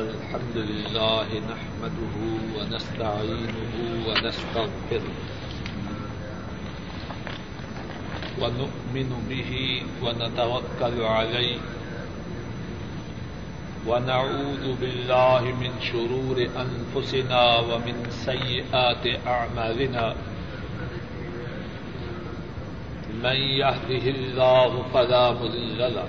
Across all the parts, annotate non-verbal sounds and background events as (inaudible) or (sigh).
الحمد لله نحمده ونستعينه ونستغفره ونؤمن به ونتوكل عليه ونعوذ بالله من شرور أنفسنا ومن سيئات أعمالنا من يهده الله فلا مضل له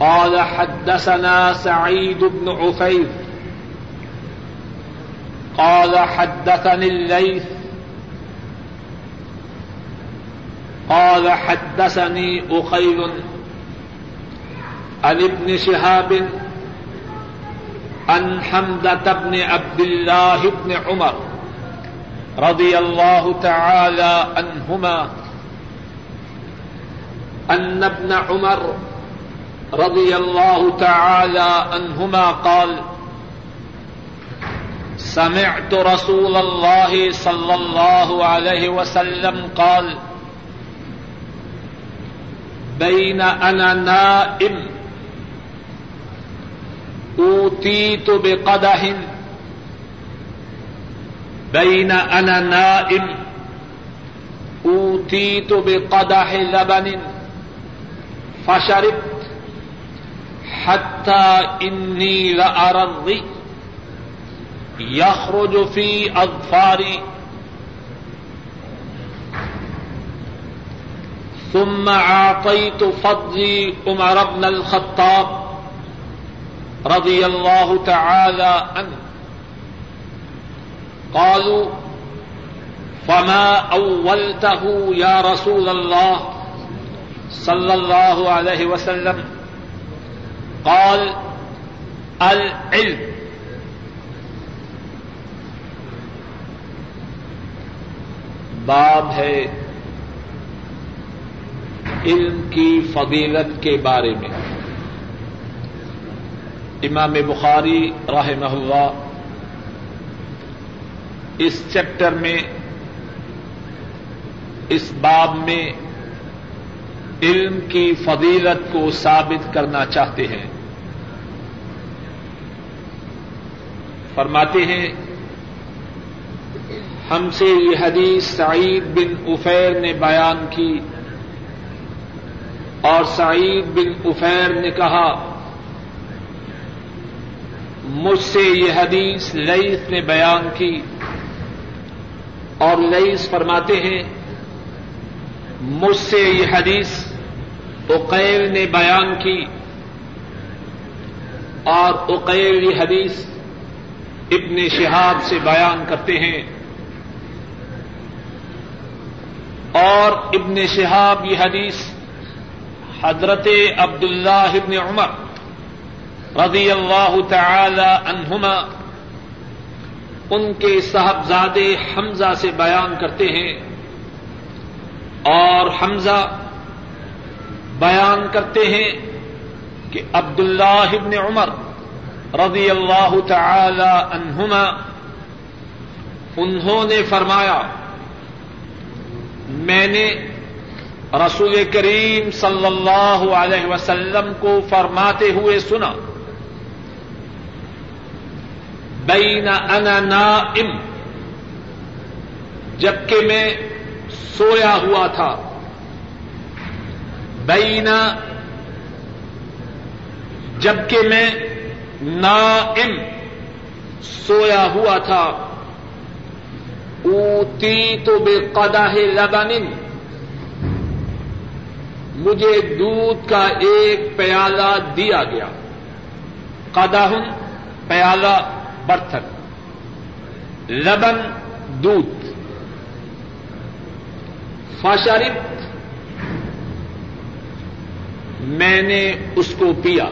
قال حدثنا سعيد بن عفير قال حدثني الليث. قال حدثني أخيل عن ابن شهاب عن حمدة بن عبد الله بن عمر رضي الله تعالى عنهما أن ابن عمر رضي الله تعالى عنهما قال، سمعت رسول الله صلى الله عليه وسلم قال بين أنا نائم أوتيت بقدح بين أنا نائم أوتيت بقدح لبن، فشربت حتى إني لأرى الضي يخرج في أظفاري. ثم أعطيت فضلي عمر بن الخطاب رضي الله تعالى عنه. قالوا فما أولته يا رسول الله صلى الله عليه وسلم؟ قال العلم. باب ہے علم کی فضیلت کے بارے میں. امام بخاری رحمہ اللہ اس چیپٹر میں، اس باب میں علم کی فضیلت کو ثابت کرنا چاہتے ہیں۔ فرماتے ہیں، ہم سے یہ حدیث سعید بن افیر نے بیان کی اور سعید بن افیر نے کہا، مجھ سے یہ حدیث لئیس نے بیان کی اور لئیس فرماتے ہیں، مجھ سے یہ حدیث اقیل نے بیان کی اور اقیل یہ حدیث ابن شہاب سے بیان کرتے ہیں۔ اور ابن شہاب یہ حدیث حضرت عبد اللہ ابن عمر رضی اللہ تعالی عنہما ان کے صاحبزادے حمزہ سے بیان کرتے ہیں۔ اور حمزہ بیان کرتے ہیں کہ عبد اللہ ابن عمر رضی اللہ تعالی عنہما، انہوں نے فرمایا، میں نے رسول کریم صلی اللہ علیہ وسلم کو فرماتے ہوئے سنا، بین انا نائم، جبکہ میں سویا ہوا تھا۔ بین، جبکہ میں نائم سویا ہوا تھا۔ اوتی تو بے قدا لبن مجھے دودھ کا ایک پیالہ دیا گیا۔ قدہ پیالہ برتن۔ لبن دودھ۔ فاشارب میں نے اس کو پیا۔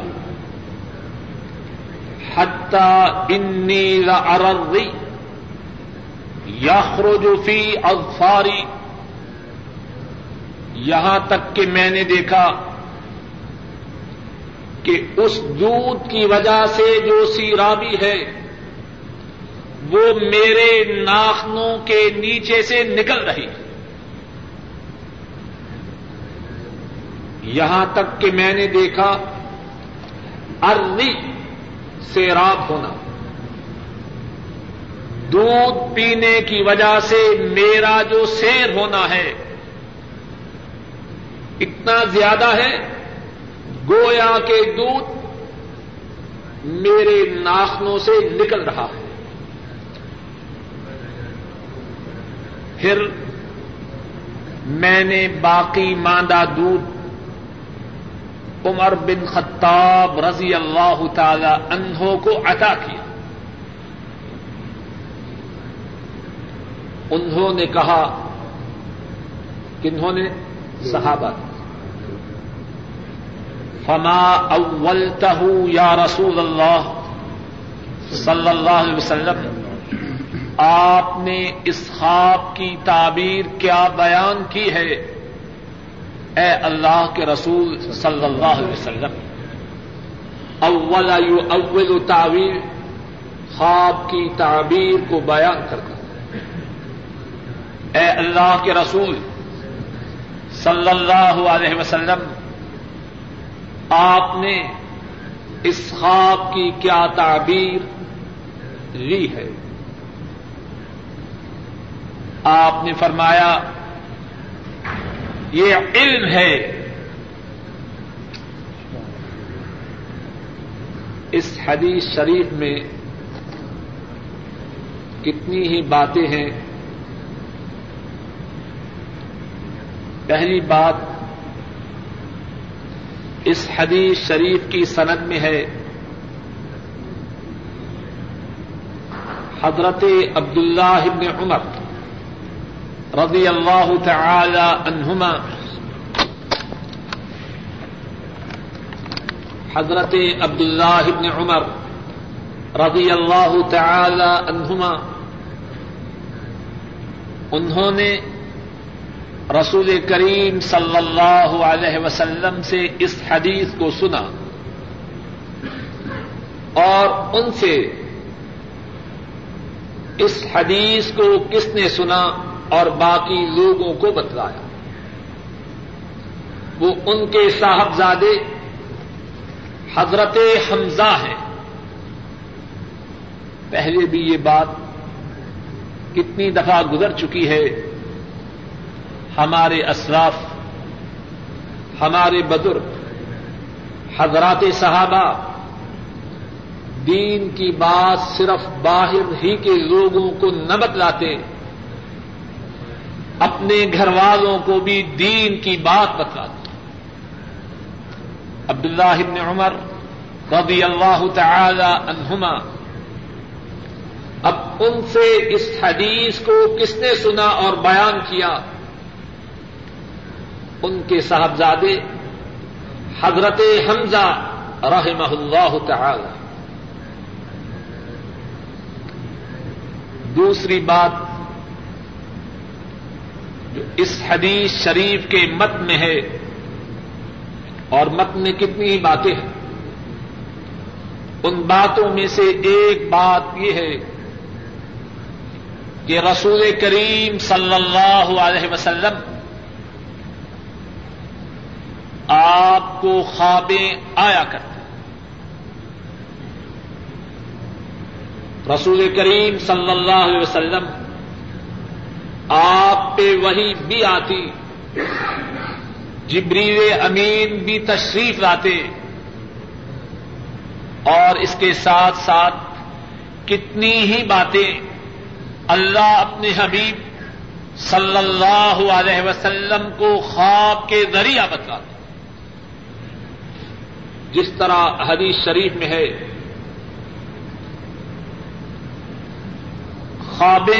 حتی انی لعرری یخرج فی اظفاری یہاں تک کہ میں نے دیکھا کہ اس دودھ کی وجہ سے جو سیرابی ہے وہ میرے ناخنوں کے نیچے سے نکل رہی یہاں تک کہ میں نے دیکھا ارلی سیراب ہونا۔ دودھ پینے کی وجہ سے میرا جو سیر ہونا ہے، اتنا زیادہ ہے، گویا کے دودھ میرے ناخنوں سے نکل رہا ہے۔ پھر میں نے باقی ماندہ دودھ عمر بن خطاب رضی اللہ تعالی انہوں کو عطا کیا۔ انہوں نے کہا، کنہوں نے؟ صحابہ۔ فما اولتہ یا رسول اللہ صلی اللہ علیہ وسلم۔ آپ نے اس خواب کی تعبیر کیا بیان کی ہے؟ اے اللہ کے رسول صلی اللہ علیہ وسلم، اول اول تعبیر خواب کی تعبیر کو بیان کرتا اے اللہ کے رسول صلی اللہ علیہ وسلم، آپ نے اس خواب کی کیا تعبیر لی ہے؟ آپ نے فرمایا یہ علم ہے۔ اس حدیث شریف میں کتنی ہی باتیں ہیں۔ پہلی بات اس حدیث شریف کی سند میں ہے۔ حضرت عبداللہ ابن عمر رضی اللہ تعالی عنہما۔ حضرت عبداللہ ابن عمر رضی اللہ تعالی عنہما۔ انہوں نے رسول کریم صلی اللہ علیہ وسلم سے اس حدیث کو سنا۔ اور ان سے اس حدیث کو کس نے سنا؟ اور باقی لوگوں کو بتلایا۔ وہ ان کے صاحبزادے حضرت حمزہ ہیں۔ پہلے بھی یہ بات کتنی دفعہ گزر چکی ہے۔ ہمارے اسراف، ہمارے بزرگ حضرات صحابہ، دین کی بات صرف باہر ہی کے لوگوں کو نہ بتلاتے۔ اپنے گھر والوں کو بھی دین کی بات بتلاتے عبداللہ ابن عمر رضی اللہ تعالی عنہما۔ اب ان سے اس حدیث کو کس نے سنا اور بیان کیا؟ ان کے صاحبزادے حضرت حمزہ رحمہ اللہ تعالی۔ دوسری بات جو اس حدیث شریف کے مت میں ہے، اور مت میں کتنی ہی باتیں ہیں، ان باتوں میں سے ایک بات یہ ہے کہ رسول کریم صلی اللہ علیہ وسلم آپ کو خوابیں آیا کرتے رسول کریم صلی اللہ علیہ وسلم آپ پہ وہی بھی آتی۔ جبریل امین بھی تشریف لاتے۔ اور اس کے ساتھ ساتھ کتنی ہی باتیں اللہ اپنے حبیب صلی اللہ علیہ وسلم کو خواب کے ذریعہ بتلاتے جس طرح حدیث شریف میں ہے۔ خواب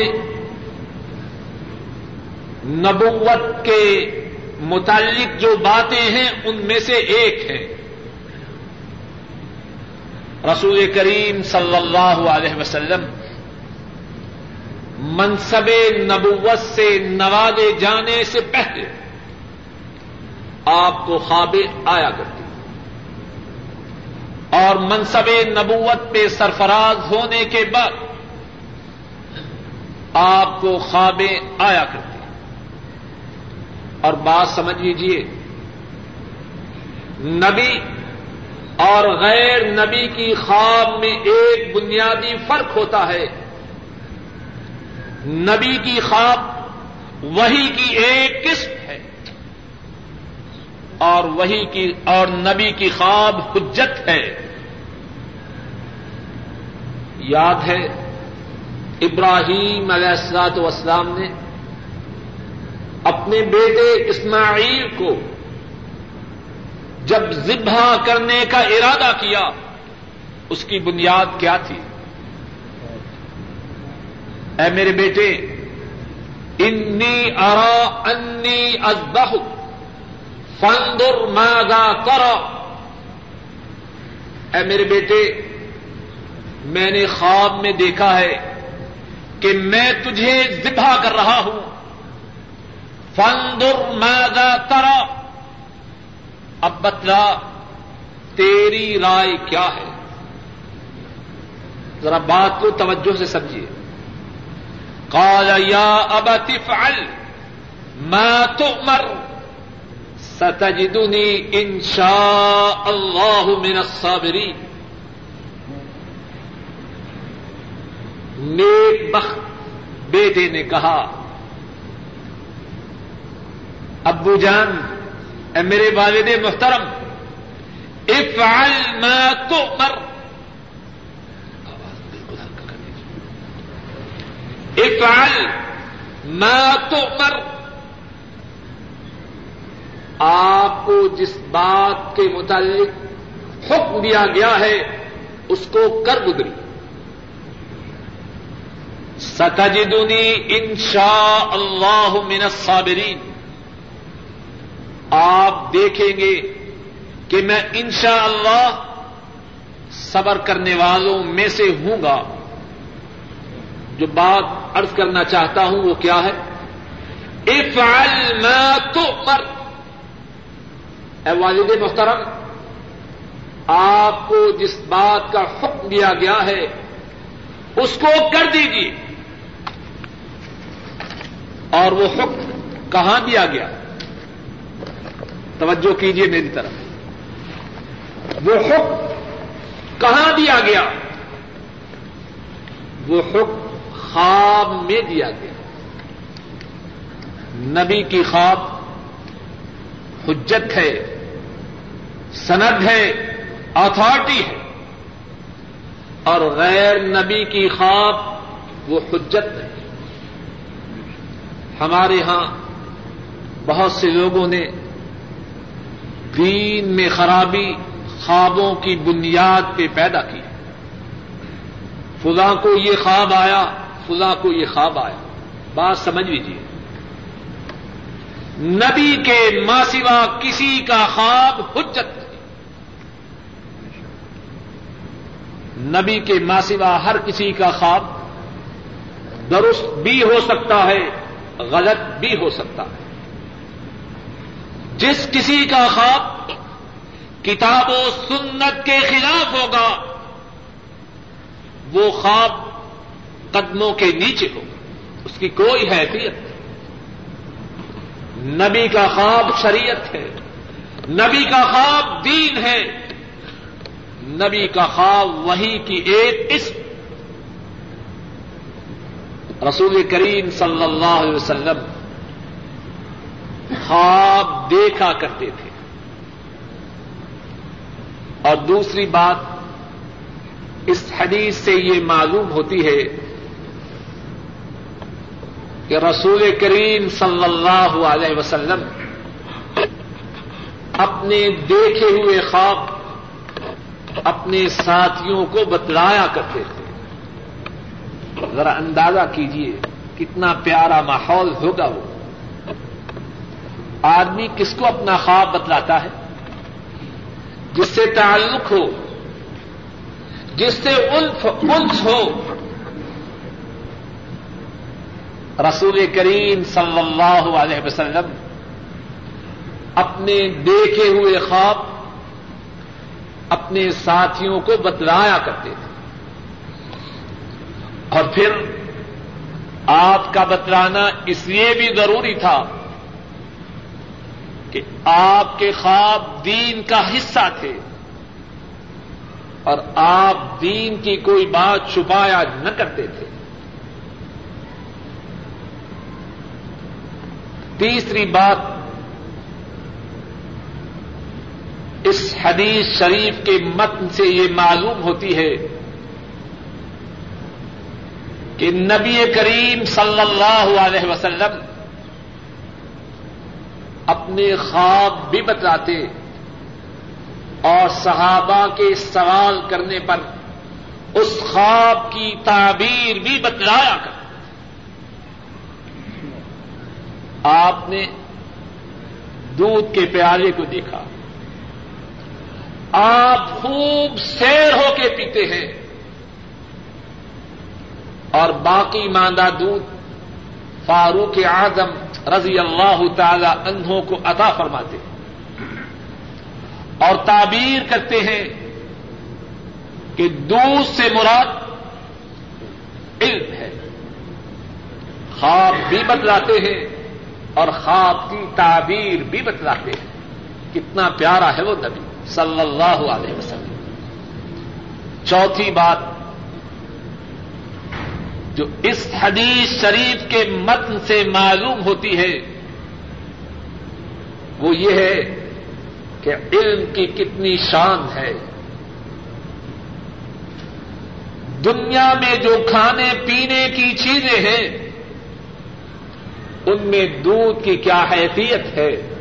نبوت کے متعلق جو باتیں ہیں، ان میں سے ایک ہے رسول کریم صلی اللہ علیہ وسلم منصب نبوت سے نوازے جانے سے پہلے آپ کو خواب آیا کرتی۔ اور منصب نبوت پہ سرفراز ہونے کے بعد آپ کو خوابیں آیا کرتی۔ اور بات سمجھ لیجیے نبی اور غیر نبی کی خواب میں ایک بنیادی فرق ہوتا ہے۔ نبی کی خواب وہی کی ایک قسم ہے اور وہی کی اور نبی کی خواب حجت ہے۔ یاد ہے، ابراہیم علیہ السلاط والسلام نے اپنے بیٹے اسماعیل کو جب ذبح کرنے کا ارادہ کیا، اس کی بنیاد کیا تھی؟ اے میرے بیٹے، انی ارا انی ازبہ فندر مادا کرو اے میرے بیٹے، میں نے خواب میں دیکھا ہے کہ میں تجھے ذبح کر رہا ہوں۔ فندر مادا ترا اب بتلا، تیری رائے کیا ہے؟ ذرا بات کو توجہ سے سمجھیے۔ قال، یا اب تفعل ما تؤمر، ستجدنی ان شاء اللہ من الصابرین۔ نیک بخت بیٹے نے کہا ابو جان، اے میرے والد محترم، افعل ما تؤمر۔ افعل ما تؤمر۔ آپ کو جس بات کے متعلق حکم دیا گیا ہے، اس کو کر گزری۔ ستجدنی ان شاء اللہ من الصابرین۔ آپ دیکھیں گے کہ میں انشاء اللہ صبر کرنے والوں میں سے ہوں گا۔ جو بات ارض کرنا چاہتا ہوں وہ کیا ہے؟ افعل ما تؤمر۔ اے والد محترم، آپ کو جس بات کا حکم دیا گیا ہے، اس کو کر دیجیے اور وہ حکم کہاں دیا گیا؟ توجہ کیجیے میری طرف۔ وہ حکم کہاں دیا گیا؟ وہ حکم خواب میں دیا گیا۔ نبی کی خواب حجت ہے، سند ہے اتارٹی ہے۔ اور غیر نبی کی خواب وہ حجت ہے۔ ہمارے ہاں بہت سے لوگوں نے دین میں خرابی خوابوں کی بنیاد پہ پیدا کی۔ فلاں کو یہ خواب آیا فلاں کو یہ خواب آیا۔ بات سمجھ لیجیے نبی کے ماسوا کسی کا خواب حجت نبی کے ماسوا ہر کسی کا خواب درست بھی ہو سکتا ہے، غلط بھی ہو سکتا ہے۔ جس کسی کا خواب کتاب و سنت کے خلاف ہوگا، وہ خواب قدموں کے نیچے ہوگا۔ اس کی کوئی حیثیت نہیں۔ نبی کا خواب شریعت ہے۔ نبی کا خواب دین ہے۔ نبی کا خواب وہی کی ایک اسم۔ رسول کریم صلی اللہ علیہ وسلم خواب دیکھا کرتے تھے۔ اور دوسری بات، اس حدیث سے یہ معلوم ہوتی ہے کہ رسول کریم صلی اللہ علیہ وسلم اپنے دیکھے ہوئے خواب اپنے ساتھیوں کو بتلایا کرتے تھے۔ ذرا اندازہ کیجیے کتنا پیارا ماحول ہوگا وہ۔ آدمی کس کو اپنا خواب بتلاتا ہے؟ جس سے تعلق ہو، جس سے الف الف ہو۔ رسول کریم صلی اللہ علیہ وسلم اپنے دیکھے ہوئے خواب، اپنے ساتھیوں کو بتلایا کرتے تھے۔ اور پھر آپ کا بتلانا اس لیے بھی ضروری تھا کہ آپ کے خواب دین کا حصہ تھے اور آپ دین کی کوئی بات چھپایا نہ کرتے تھے۔ تیسری بات، اس حدیث شریف کے متن سے یہ معلوم ہوتی ہے کہ نبی کریم صلی اللہ علیہ وسلم اپنے خواب بھی بتلاتے اور صحابہ کے سوال کرنے پر اس خواب کی تعبیر بھی بتلایا کر آپ نے دودھ کے پیالے کو دیکھا۔ آپ خوب سیر ہو کے پیتے ہیں۔ اور باقی ماندہ دودھ فاروق اعظم رضی اللہ تعالی انہوں کو عطا فرماتے ہیں۔ اور تعبیر کرتے ہیں کہ دودھ سے مراد علم ہے۔ خواب بھی بتلاتے ہیں اور خواب کی تعبیر بھی بتلاتے ہیں۔ کتنا پیارا ہے وہ نبی صلی اللہ علیہ وسلم۔ چوتھی بات جو اس حدیث شریف کے متن سے معلوم ہوتی ہے، وہ یہ ہے کہ علم کی کتنی شان ہے۔ دنیا میں جو کھانے پینے کی چیزیں ہیں، ان میں دودھ کی کیا حیثیت ہے۔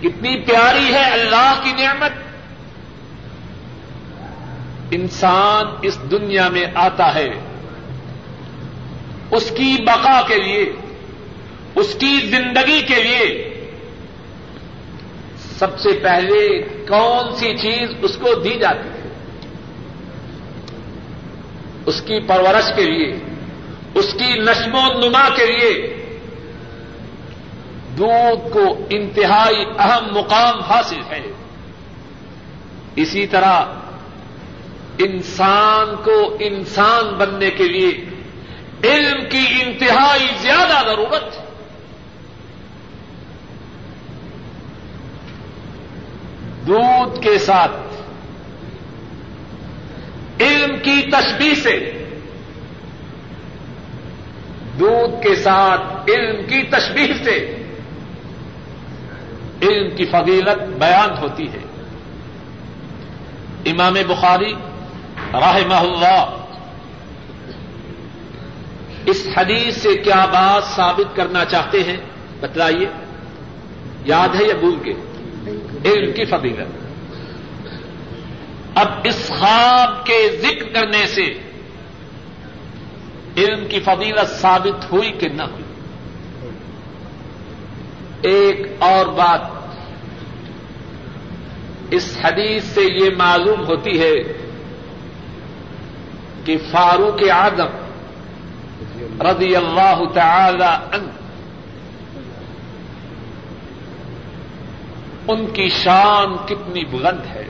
کتنی پیاری ہے اللہ کی نعمت۔ انسان اس دنیا میں آتا ہے۔ اس کی بقا کے لیے، اس کی زندگی کے لیے۔ سب سے پہلے کون سی چیز اس کو دی جاتی ہے؟ اس کی پرورش کے لیے، اس کی نشم و نما کے لیے۔ دودھ کو انتہائی اہم مقام حاصل ہے۔ اسی طرح انسان کو انسان بننے کے لیے علم کی انتہائی زیادہ ضرورت ہے۔ دودھ کے ساتھ، علم کی تشبیح سے، دودھ کے ساتھ علم کی تشبیح سے علم کی فضیلت بیان ہوتی ہے۔ امام بخاری رحمہ اللہ اس حدیث سے کیا بات ثابت کرنا چاہتے ہیں؟ بتلائیے۔ یاد ہے یا بھول کے علم کی فضیلت۔ اب اس خواب کے ذکر کرنے سے علم کی فضیلت ثابت ہوئی کہ نہ ہوئی؟ ایک اور بات۔ اس حدیث سے یہ معلوم ہوتی ہے کہ فاروق آدم رضی اللہ تعالی عنہ. ان کی شان کتنی بلند ہے.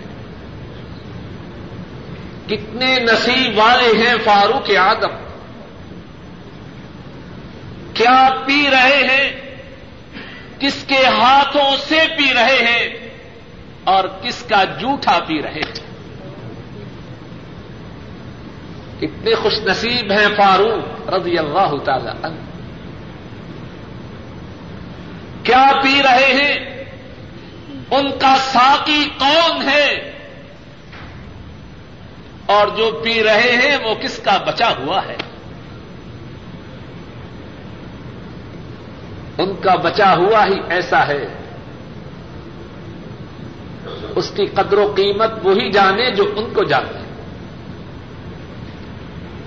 کتنے نصیب والے ہیں فاروق آدم کیا پی رہے ہیں؟ کس کے ہاتھوں سے پی رہے ہیں؟ اور کس کا جھوٹا پی رہے ہیں؟ کتنے خوش نصیب ہیں فاروق رضی اللہ تعالی عنہ۔ کیا پی رہے ہیں؟ ان کا ساقی کون ہے؟ اور جو پی رہے ہیں وہ کس کا بچا ہوا ہے؟ ان کا بچا ہوا ہی ایسا ہے۔ اس کی قدر و قیمت وہی جانے جو ان کو جانتے ہیں۔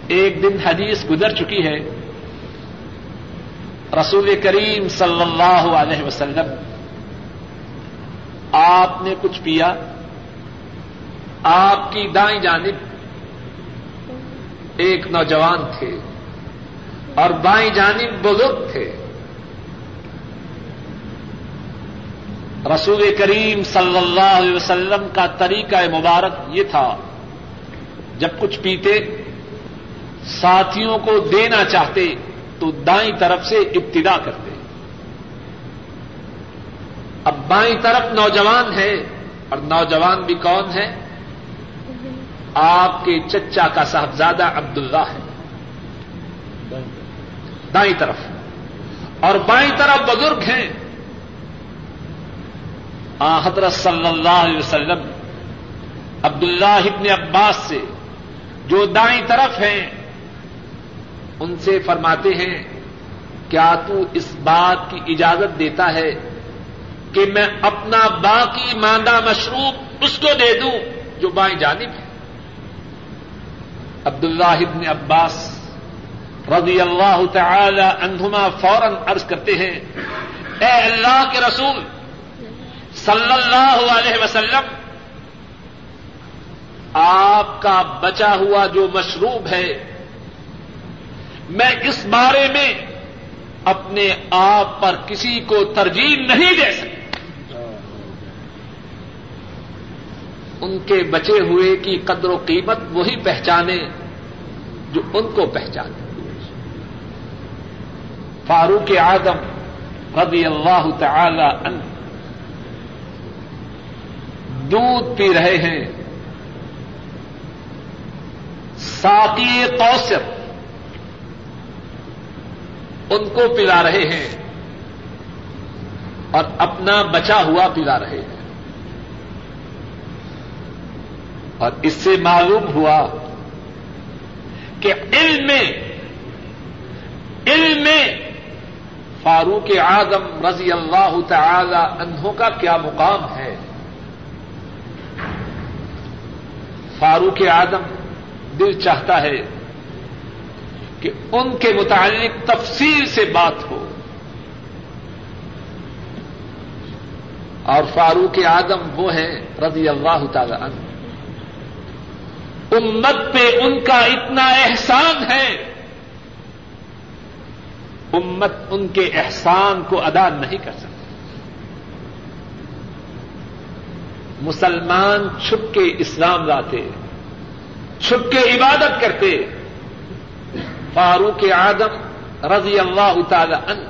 ایک دن حدیث گزر چکی ہے۔ رسول کریم صلی اللہ علیہ وسلم، آپ نے کچھ پیا۔ آپ کی دائیں جانب ایک نوجوان تھے اور بائیں جانب بزرگ تھے۔ رسول کریم صلی اللہ علیہ وسلم کا طریقہ مبارک یہ تھا، جب کچھ پیتے ساتھیوں کو دینا چاہتے تو دائیں طرف سے ابتدا کرتے اب بائیں طرف نوجوان ہے اور نوجوان بھی کون ہے آپ کے چچا کا صاحبزادہ عبداللہ ہے۔ دائیں طرف۔ اور بائیں طرف بزرگ ہیں۔ حضرت صلی اللہ علیہ وسلم، عبداللہ ابن عباس سے، جو دائیں طرف ہیں۔ ان سے فرماتے ہیں، کیا تو اس بات کی اجازت دیتا ہے کہ میں اپنا باقی ماندہ مشروب اس کو دے دوں جو بائیں جانب ہے? عبداللہ ابن عباس رضی اللہ تعالی عنہما فوراً عرض کرتے ہیں، اے اللہ کے رسول صلی اللہ علیہ وسلم، آپ کا بچا ہوا جو مشروب ہے میں اس بارے میں اپنے آپ پر کسی کو ترجیح نہیں دے سکتا۔ ان کے بچے ہوئے کی قدر و قیمت وہی پہچانے جو ان کو پہچانے۔ فاروق آدم رضی اللہ تعالی عنہ دودھ پی رہے ہیں۔ ساقی کوثر ان کو پلا رہے ہیں اور اپنا بچا ہوا پلا رہے ہیں۔ اور اس سے معلوم ہوا کہ علم میں علم میں فاروق اعظم رضی اللہ تعالی عنہ کا کیا مقام ہے؟ فاروق اعظم دل چاہتا ہے کہ ان کے متعلق تفصیل سے بات ہو۔ اور فاروق اعظم وہ ہیں رضی اللہ تعالی عنہ۔ امت پہ ان کا اتنا احسان ہے۔ امت ان کے احسان کو ادا نہیں کر سکتی مسلمان چھپ کے اسلام لاتے، چھپ کے عبادت کرتے۔ فاروق آدم رضی اللہ تعالی ان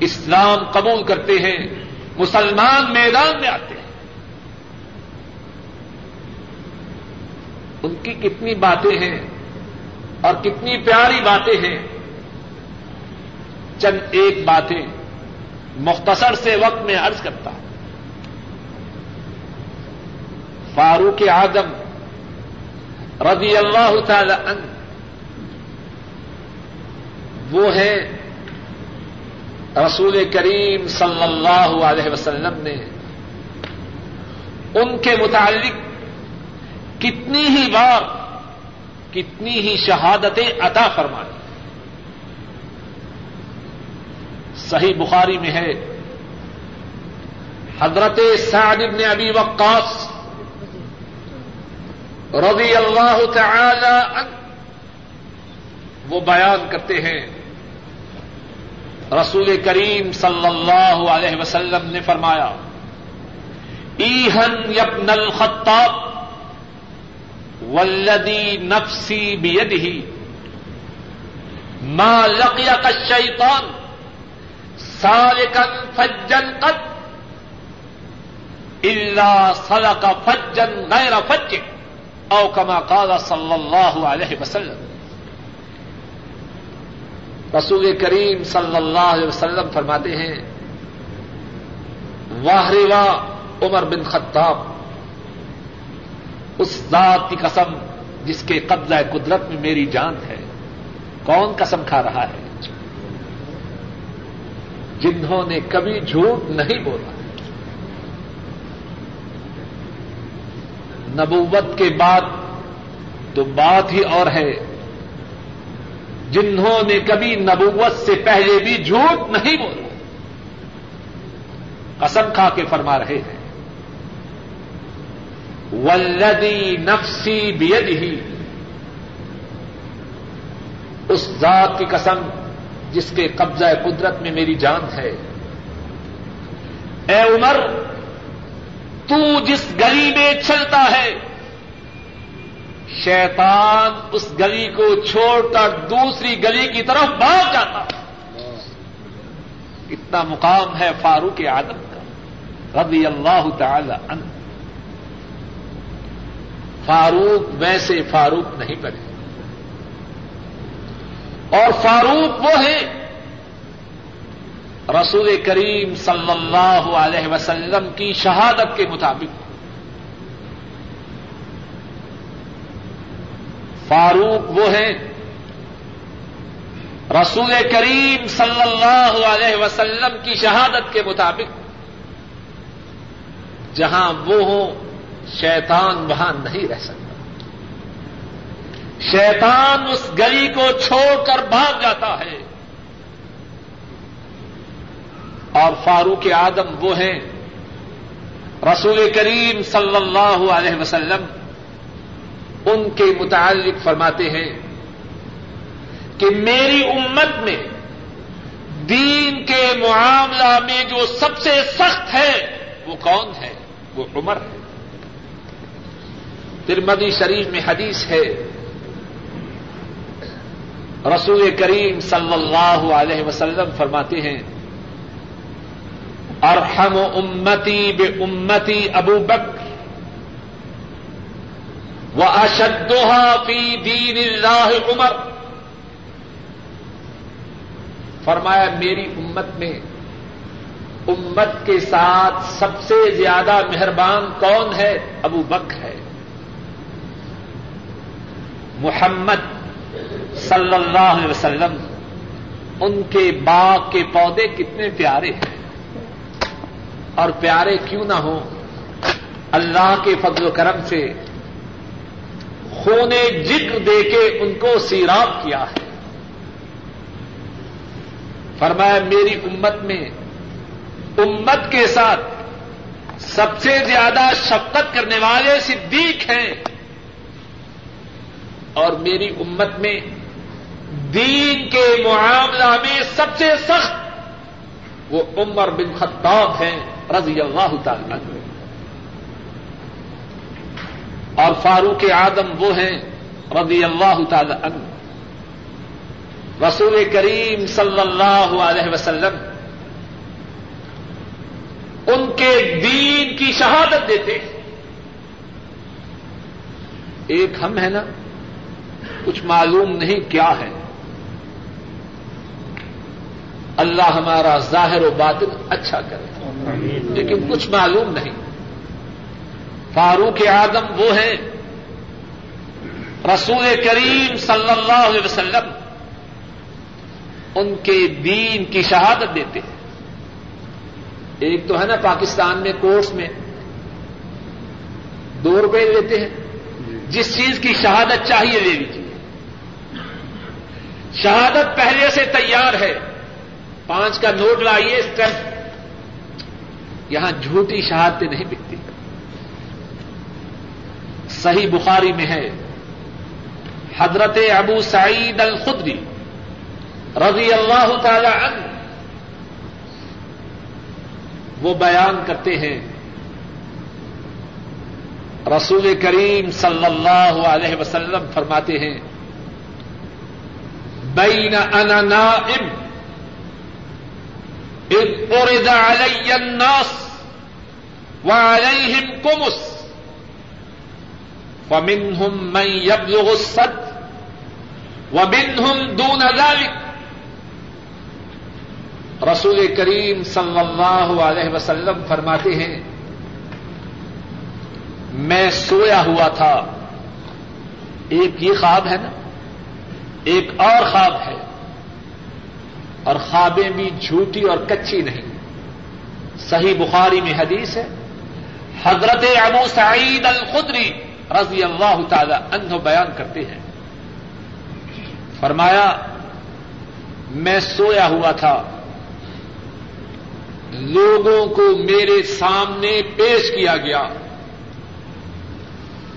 اسلام قبول کرتے ہیں، مسلمان میدان میں آتے ہیں۔ ان کی کتنی باتیں ہیں اور کتنی پیاری باتیں ہیں۔ چند ایک باتیں مختصر سے وقت میں عرض کرتا ہوں۔ فاروق آدم رضی اللہ تعالی عنہ وہ ہے رسول کریم صلی اللہ علیہ وسلم نے۔ ان کے متعلق کتنی ہی بار کتنی ہی شہادتیں عطا فرمائی صحیح بخاری میں ہے۔ حضرت سعد بن ابی وقاص رضی اللہ تعالی عنہ وہ بیان کرتے ہیں۔ رسول کریم صلی اللہ علیہ وسلم نے فرمایا، ایہن یبن الخطاب ولدی نفسی بیدہ ما لقیک الشیطان سالکن فجن قد الا سلک فجن غیر فج او کما قال صلی اللہ علیہ وسلم۔ رسول کریم صلی اللہ علیہ وسلم فرماتے ہیں واہ واہ عمر بن خطاب۔ اس ذات کی قسم جس کے قبضہ قدرت میں میری جان ہے، کون قسم کھا رہا ہے؟ جنہوں نے کبھی جھوٹ نہیں بولا۔ نبوت کے بعد تو بات ہی اور ہے۔ جنہوں نے کبھی نبوت سے پہلے بھی جھوٹ نہیں بولا۔ قسم کھا کے فرما رہے ہیں۔ ولدی نفسی بید ہی اس ذات کی قسم جس کے قبضہ قدرت میں میری جان ہے۔ اے عمر، تو جس گلی میں چلتا ہے شیطان اس گلی کو چھوڑ کر دوسری گلی کی طرف بھاگ جاتا۔ اتنا مقام ہے فاروق آدم کا۔ رضی اللہ تعالی عنہ۔ فاروق ویسے فاروق نہیں بنے۔ اور فاروق وہ ہے رسول کریم صلی اللہ علیہ وسلم کی شہادت کے مطابق۔ فاروق وہ ہیں۔ رسول کریم صلی اللہ علیہ وسلم کی شہادت کے مطابق، جہاں وہ ہوں، شیطان وہاں نہیں رہ سکتا۔ شیطان اس گلی کو چھوڑ کر بھاگ جاتا ہے۔ اور فاروق آدم وہ ہیں۔ رسول کریم صلی اللہ علیہ وسلم ان کے متعلق فرماتے ہیں کہ میری امت میں دین کے معاملہ میں جو سب سے سخت ہے، وہ کون ہے؟ وہ عمر ہے۔ ترمدی شریف میں حدیث ہے، رسول کریم صلی اللہ علیہ وسلم فرماتے ہیں، ارحم امتی بے امتی ابو بکر وہ اشدہ فی دین اللہ عمر۔ فرمایا، میری امت میں امت کے ساتھ سب سے زیادہ مہربان کون ہے؟ ابو بک ہے۔ محمد صلی اللہ علیہ وسلم، ان کے باغ کے پودے کتنے پیارے ہیں۔ اور پیارے کیوں نہ ہوں؟ اللہ کے فضل و کرم سے خونے جگر دے کے ان کو سیراب کیا ہے۔ فرمایا، میری امت میں امت کے ساتھ سب سے زیادہ شفقت کرنے والے صدیق ہیں۔ اور میری امت میں دین کے معاملہ میں سب سے سخت وہ عمر بن خطاب ہیں، رضی اللہ تعالی عنہ اور فاروق آدم وہ ہیں رضی اللہ تعالی عنہ۔ رسول کریم صلی اللہ علیہ وسلم ان کے دین کی شہادت دیتے ہیں۔ ایک ہم ہے نا، کچھ معلوم نہیں کیا ہے۔ اللہ ہمارا ظاہر و باطن اچھا کرے لیکن کچھ معلوم نہیں۔ فاروق اعظم وہ ہیں۔ رسول کریم صلی اللہ علیہ وسلم ان کے دین کی شہادت دیتے ہیں۔ ایک تو ہے نا پاکستان میں کورس میں دو روپے لیتے ہیں۔ جس چیز کی شہادت چاہیے لے لیجیے شہادت پہلے سے تیار ہے۔ پانچ کا نوٹ لائیے اس یہاں جھوٹی شہادتیں نہیں بکتی۔ صحیح بخاری میں ہے۔ حضرت ابو سعید الخدری رضی اللہ تعالی عنہ وہ بیان کرتے ہیں، رسول کریم صلی اللہ علیہ وسلم فرماتے ہیں، بین انا نائم اذ ارد علی الناس وعلیہم کمس فمنہم من یبلغ الصد ومنہم دون ذلك. رسول کریم صلی اللہ علیہ وسلم فرماتے ہیں، میں سویا ہوا تھا۔ ایک یہ خواب ہے نا، ایک اور خواب ہے۔ اور خوابیں بھی جھوٹی اور کچی نہیں۔ صحیح بخاری میں حدیث ہے، حضرت ابو سعید الخدری رضی اللہ تعالی عنہ بیان کرتے ہیں۔ فرمایا، میں سویا ہوا تھا۔ لوگوں کو میرے سامنے پیش کیا گیا۔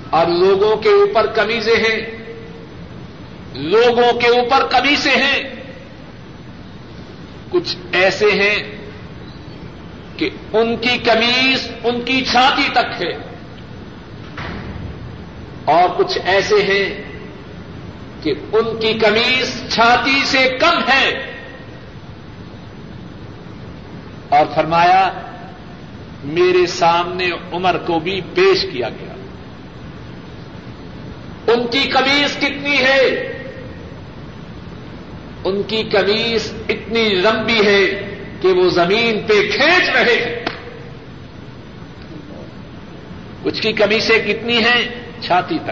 اور لوگوں کے اوپر کمیزیں ہیں۔ لوگوں کے اوپر کمیزیں ہیں۔ کچھ ایسے ہیں کہ ان کی کمیز ان کی چھاتی تک ہے۔ اور کچھ ایسے ہیں کہ ان کی کمیز چھاتی سے کم ہے۔ اور فرمایا، میرے سامنے عمر کو بھی پیش کیا گیا۔ ان کی کمیز کتنی ہے؟ ان کی کمیز اتنی لمبی ہے کہ وہ زمین پہ کھینچ رہے ہیں۔ کچھ کی کمیزیں کتنی ہیں؟ چھاتی تک۔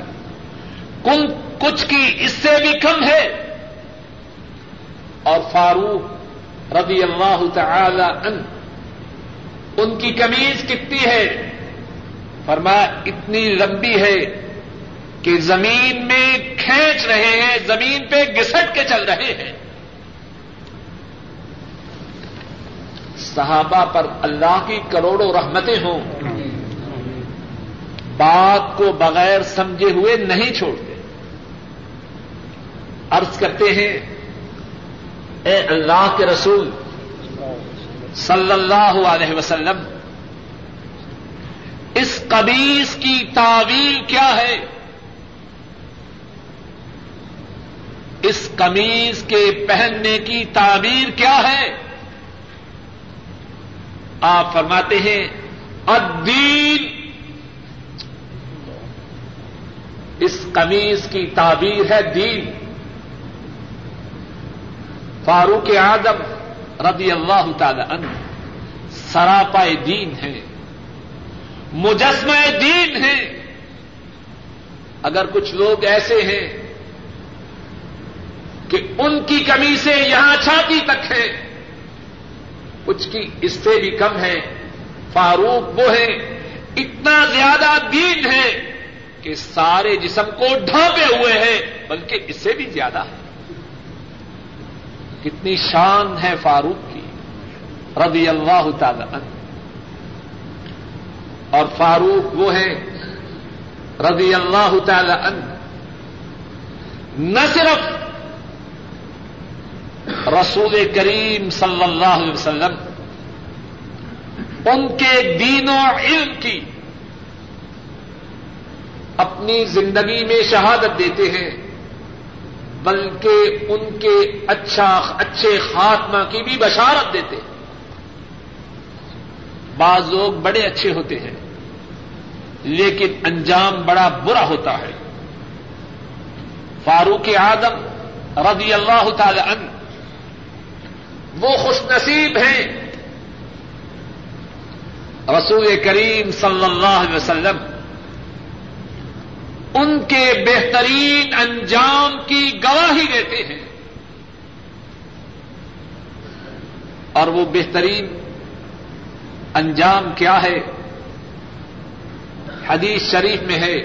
کن کچھ کی اس سے بھی کم ہے۔ اور فاروق رضی اللہ تعالی عنہ، ان کی کمیز کتنی ہے؟ فرمایا، اتنی لمبی ہے کہ زمین میں کھینچ رہے ہیں، زمین پہ گسٹ کے چل رہے ہیں۔ صحابہ پر اللہ کی کروڑوں رحمتیں ہوں۔ بات کو بغیر سمجھے ہوئے نہیں چھوڑتے۔ عرض کرتے ہیں، اے اللہ کے رسول صلی اللہ علیہ وسلم، اس قبیس کی تعویل کیا ہے؟ اس قمیض کے پہننے کی تعبیر کیا ہے؟ آپ فرماتے ہیں، الدین اس قمیض کی تعبیر ہے دین۔ فاروق اعظم رضی اللہ تعالی عنہ سراپا دین ہے مجسمہ دین ہے اگر کچھ لوگ ایسے ہیں کہ ان کی کمیزیں یہاں چھاتی تک ہیں، کچھ کی اس سے بھی کم ہے فاروق وہ ہے اتنا زیادہ دین ہے کہ سارے جسم کو ڈھانپے ہوئے ہیں، بلکہ اس سے بھی زیادہ۔ ہے کتنی شان ہے فاروق کی، رضی اللہ تعالی عنہ۔ اور فاروق وہ ہے رضی اللہ تعالی عنہ۔ نہ صرف رسول کریم صلی اللہ علیہ وسلم، ان کے دین و علم کی اپنی زندگی میں شہادت دیتے ہیں، بلکہ ان کے اچھا اچھے خاتمہ کی بھی بشارت دیتے ہیں۔ بعض لوگ بڑے اچھے ہوتے ہیں، لیکن انجام بڑا برا ہوتا ہے۔ فاروق اعظم رضی اللہ تعالی عنہ وہ خوش نصیب ہیں۔ رسول کریم صلی اللہ علیہ وسلم ان کے بہترین انجام کی گواہی دیتے ہیں اور وہ بہترین انجام کیا ہے حدیث شریف میں ہے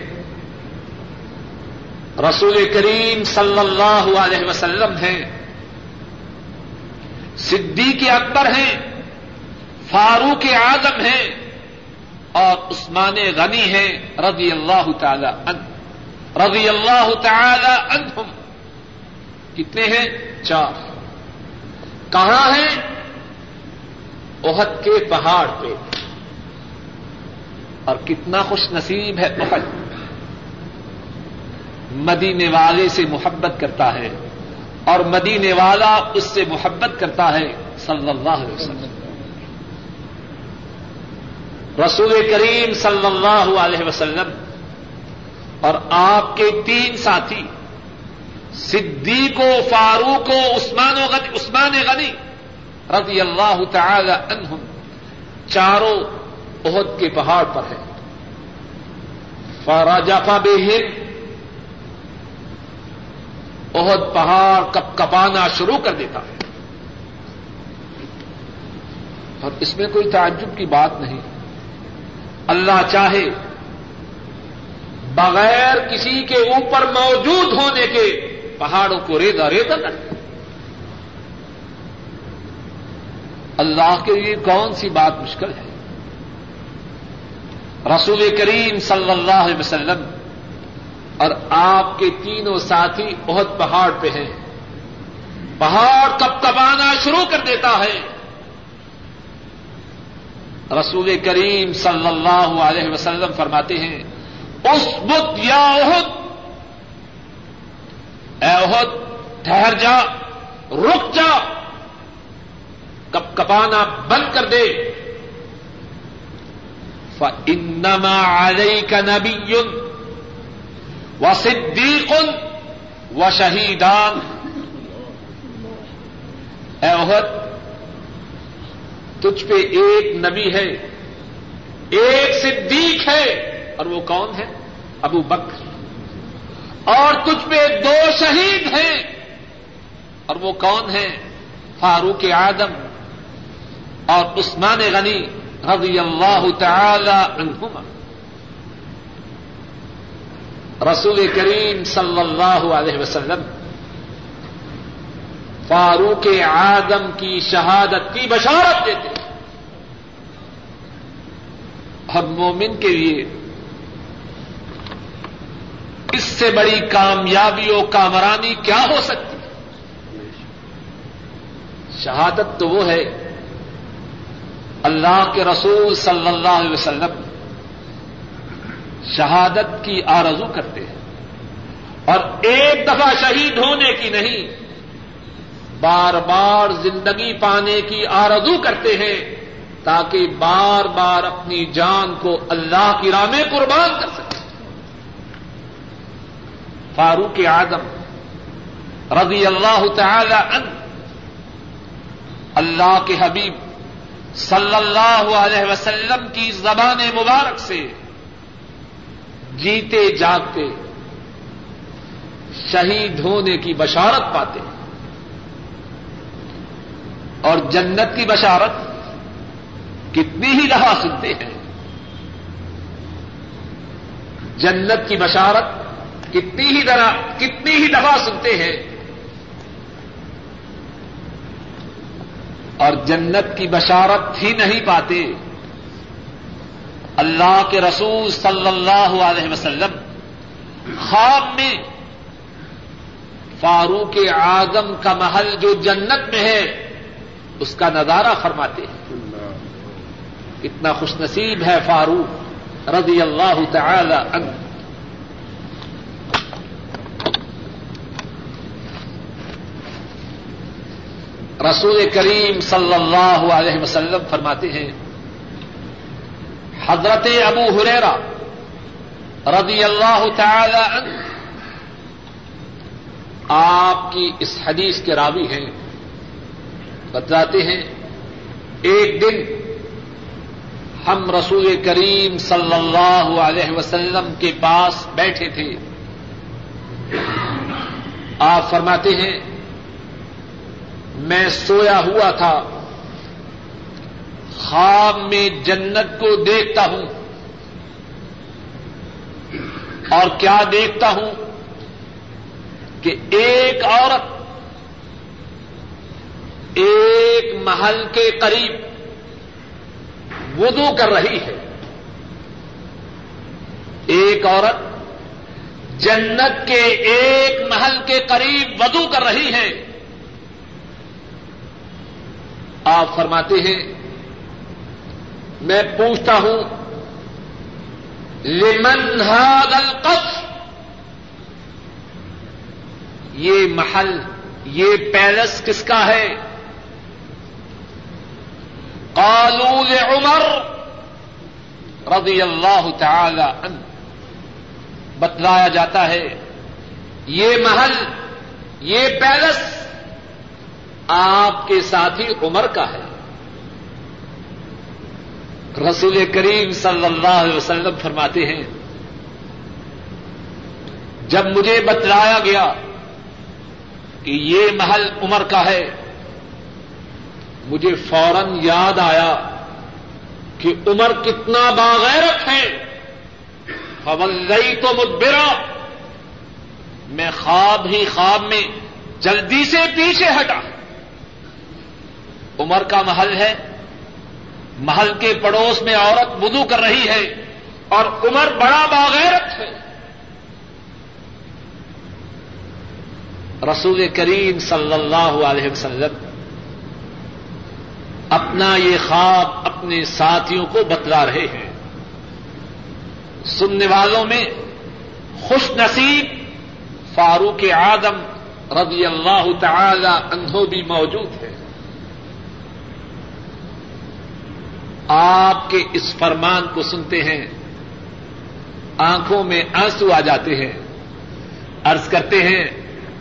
رسول کریم صلی اللہ علیہ وسلم ہیں صدیق اکبر ہیں فاروق اعظم ہیں اور عثمان غنی ہیں رضی اللہ تعالی عنہ رضی اللہ تعالی عنہم۔ کتنے ہیں؟ چار۔ کہاں ہیں؟ احد کے پہاڑ پہ۔ اور کتنا خوش نصیب ہے احد۔ مدینے والے سے محبت کرتا ہے۔ اور مدینے والا اس سے محبت کرتا ہے۔ صلی اللہ علیہ وسلم۔ رسول کریم صلی اللہ علیہ وسلم اور آپ کے تین ساتھی، صدیق و فاروق و عثمان و غنی، عثمان غنی رضی اللہ تعالی عنہم چاروں عہد کے پہاڑ پر ہیں۔ فراجافا بے ہند بہت پہاڑ کپ کپانا شروع کر دیتا ہے۔ اور اس میں کوئی تعجب کی بات نہیں۔ اللہ چاہے بغیر کسی کے اوپر موجود ہونے کے پہاڑوں کو ریدا ریدا کر اللہ کے لیے کون سی بات مشکل ہے؟ رسول کریم صلی اللہ علیہ وسلم اور آپ کے تینوں ساتھی بہت پہاڑ پہ ہیں۔ پہاڑ کب کبانا شروع کر دیتا ہے۔ رسول کریم صلی اللہ علیہ وسلم فرماتے ہیں اس بت یا عہد اے ٹھہر جا، رک جا۔ کب کپانا بند کر دے۔ فنما علیہ کا نبی و صدیق و شہیدان اے تجھ پہ ایک نبی ہے، ایک صدیق ہے۔ اور وہ کون ہے ابو بکر۔ اور تجھ پہ دو شہید ہیں۔ اور وہ کون ہیں؟ فاروق آدم اور عثمان غنی رضی اللہ تعالی عنہما۔ رسول کریم صلی اللہ علیہ وسلم۔ فاروق آدم کی شہادت کی بشارت دیتے ہم مومن کے لیے اس سے بڑی کامیابی و کامرانی کیا ہو سکتی؟ شہادت تو وہ ہے، اللہ کے رسول صلی اللہ علیہ وسلم شہادت کی آرزو کرتے ہیں۔ اور ایک دفعہ شہید ہونے کی نہیں، بار بار زندگی پانے کی آرزو کرتے ہیں تاکہ بار بار اپنی جان کو اللہ کی راہ میں قربان کر سکیں فاروق آدم رضی اللہ تعالی عنہ، اللہ کے حبیب صلی اللہ علیہ وسلم کی زبان مبارک سے جیتے جاگتے، شہید ہونے کی بشارت پاتے۔ اور جنت کی بشارت کتنی ہی دفعہ سنتے ہیں۔ جنت کی بشارت کتنی ہی طرح کتنی ہی دفعہ سنتے ہیں۔ اور جنت کی بشارت ہی نہیں پاتے۔ اللہ کے رسول صلی اللہ علیہ وسلم خواب میں فاروق اعظم کا محل جو جنت میں ہے، اس کا نظارہ فرماتے ہیں۔ اتنا خوش نصیب ہے فاروق رضی اللہ تعالی عنہ۔ رسول کریم صلی اللہ علیہ وسلم فرماتے ہیں، حضرت ابو ہریرا رضی اللہ تعالی عنہ آپ کی اس حدیث کے راوی ہیں۔ بتلاتے ہیں، ایک دن ہم رسول کریم صلی اللہ علیہ وسلم کے پاس بیٹھے تھے۔ آپ فرماتے ہیں میں سویا ہوا تھا۔ خواب میں جنت کو دیکھتا ہوں۔ اور کیا دیکھتا ہوں؟ کہ ایک عورت ایک محل کے قریب وضو کر رہی ہے۔ ایک عورت جنت کے ایک محل کے قریب وضو کر رہی ہے۔ آپ فرماتے ہیں، میں پوچھتا ہوں، لمن هذا القف یہ محل، یہ پیلس کس کا ہے؟ قالوا لعمر رضی اللہ تعالی عنہ۔ بتلایا جاتا ہے، یہ محل، یہ پیلس آپ کے ساتھی عمر کا ہے۔ رسول کریم صلی اللہ علیہ وسلم فرماتے ہیں، جب مجھے بتلایا گیا کہ یہ محل عمر کا ہے، مجھے فوراً یاد آیا کہ عمر کتنا باغیرت ہے۔ فولئی تو مدبرا، میں خواب ہی خواب میں جلدی سے پیچھے ہٹا۔ عمر کا محل ہے۔ محل کے پڑوس میں عورت بدو کر رہی ہے اور عمر بڑا باغیرت ہے۔ رسول کریم صلی اللہ علیہ وسلم اپنا یہ خواب اپنے ساتھیوں کو بتلا رہے ہیں۔ سننے والوں میں خوش نصیب فاروق آدم رضی اللہ تعالی عنہ بھی موجود ہے۔ آپ کے اس فرمان کو سنتے ہیں، آنکھوں میں آنسو آ جاتے ہیں۔ عرض کرتے ہیں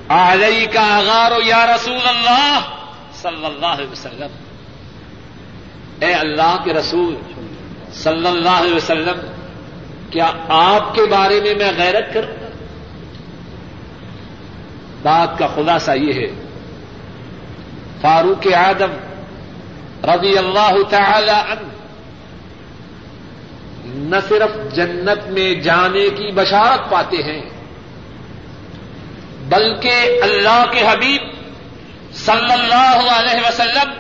آئی کا اغارو یا رسول اللہ صلی اللہ علیہ وسلم۔ اے اللہ کے رسول صلی اللہ علیہ وسلم، کیا آپ کے بارے میں میں غیرت کروں بات کا خلاصہ یہ ہے، فاروق آدم رضی اللہ تعالی عنہ نہ صرف جنت میں جانے کی بشارت پاتے ہیں، بلکہ اللہ کے حبیب صلی اللہ علیہ وسلم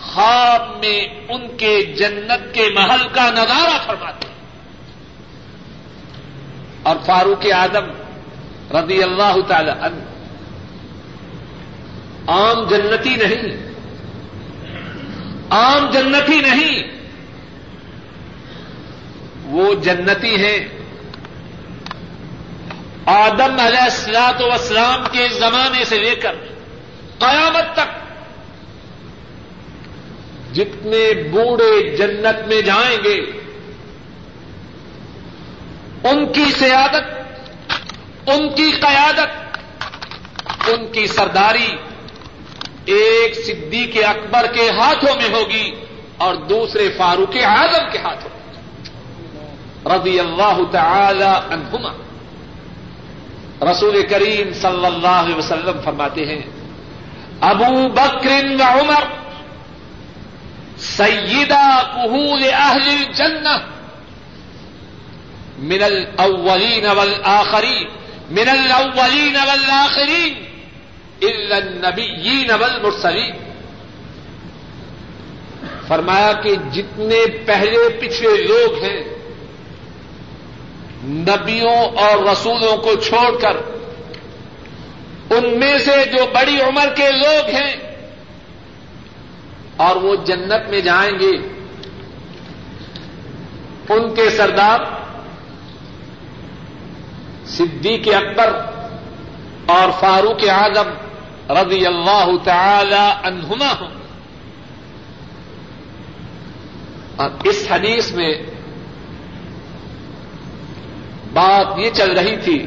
خواب میں ان کے جنت کے محل کا نظارہ فرماتے ہیں۔ اور فاروق آدم رضی اللہ تعالی عنہ عام جنتی نہیں، عام جنتی نہیں وہ جنتی ہیں۔ آدم علیہ السلاط وسلام کے زمانے سے لے کر قیامت تک جتنے بوڑھے جنت میں جائیں گے، ان کی سیادت، ان کی قیادت، ان کی سرداری ایک صدیق اکبر کے ہاتھوں میں ہوگی اور دوسرے فاروق اعظم کے ہاتھوں میں۔ رضی اللہ تعالی عنہما۔ رسول کریم صلی اللہ علیہ وسلم فرماتے ہیں، ابو بکر و عمر، سیدہ قہول اہل الجنہ، من الاولین والآخرین، من الاولین والآخرین، الا النبیین والمرسلین۔ فرمایا کہ جتنے پہلے پچھلے لوگ ہیں نبیوں اور رسولوں کو چھوڑ کر ان میں سے جو بڑی عمر کے لوگ ہیں اور وہ جنت میں جائیں گے، ان کے سردار صدیق اکبر اور فاروق اعظم رضی اللہ تعالی عنہما ہوں۔ اور اس حدیث میں بات یہ چل رہی تھی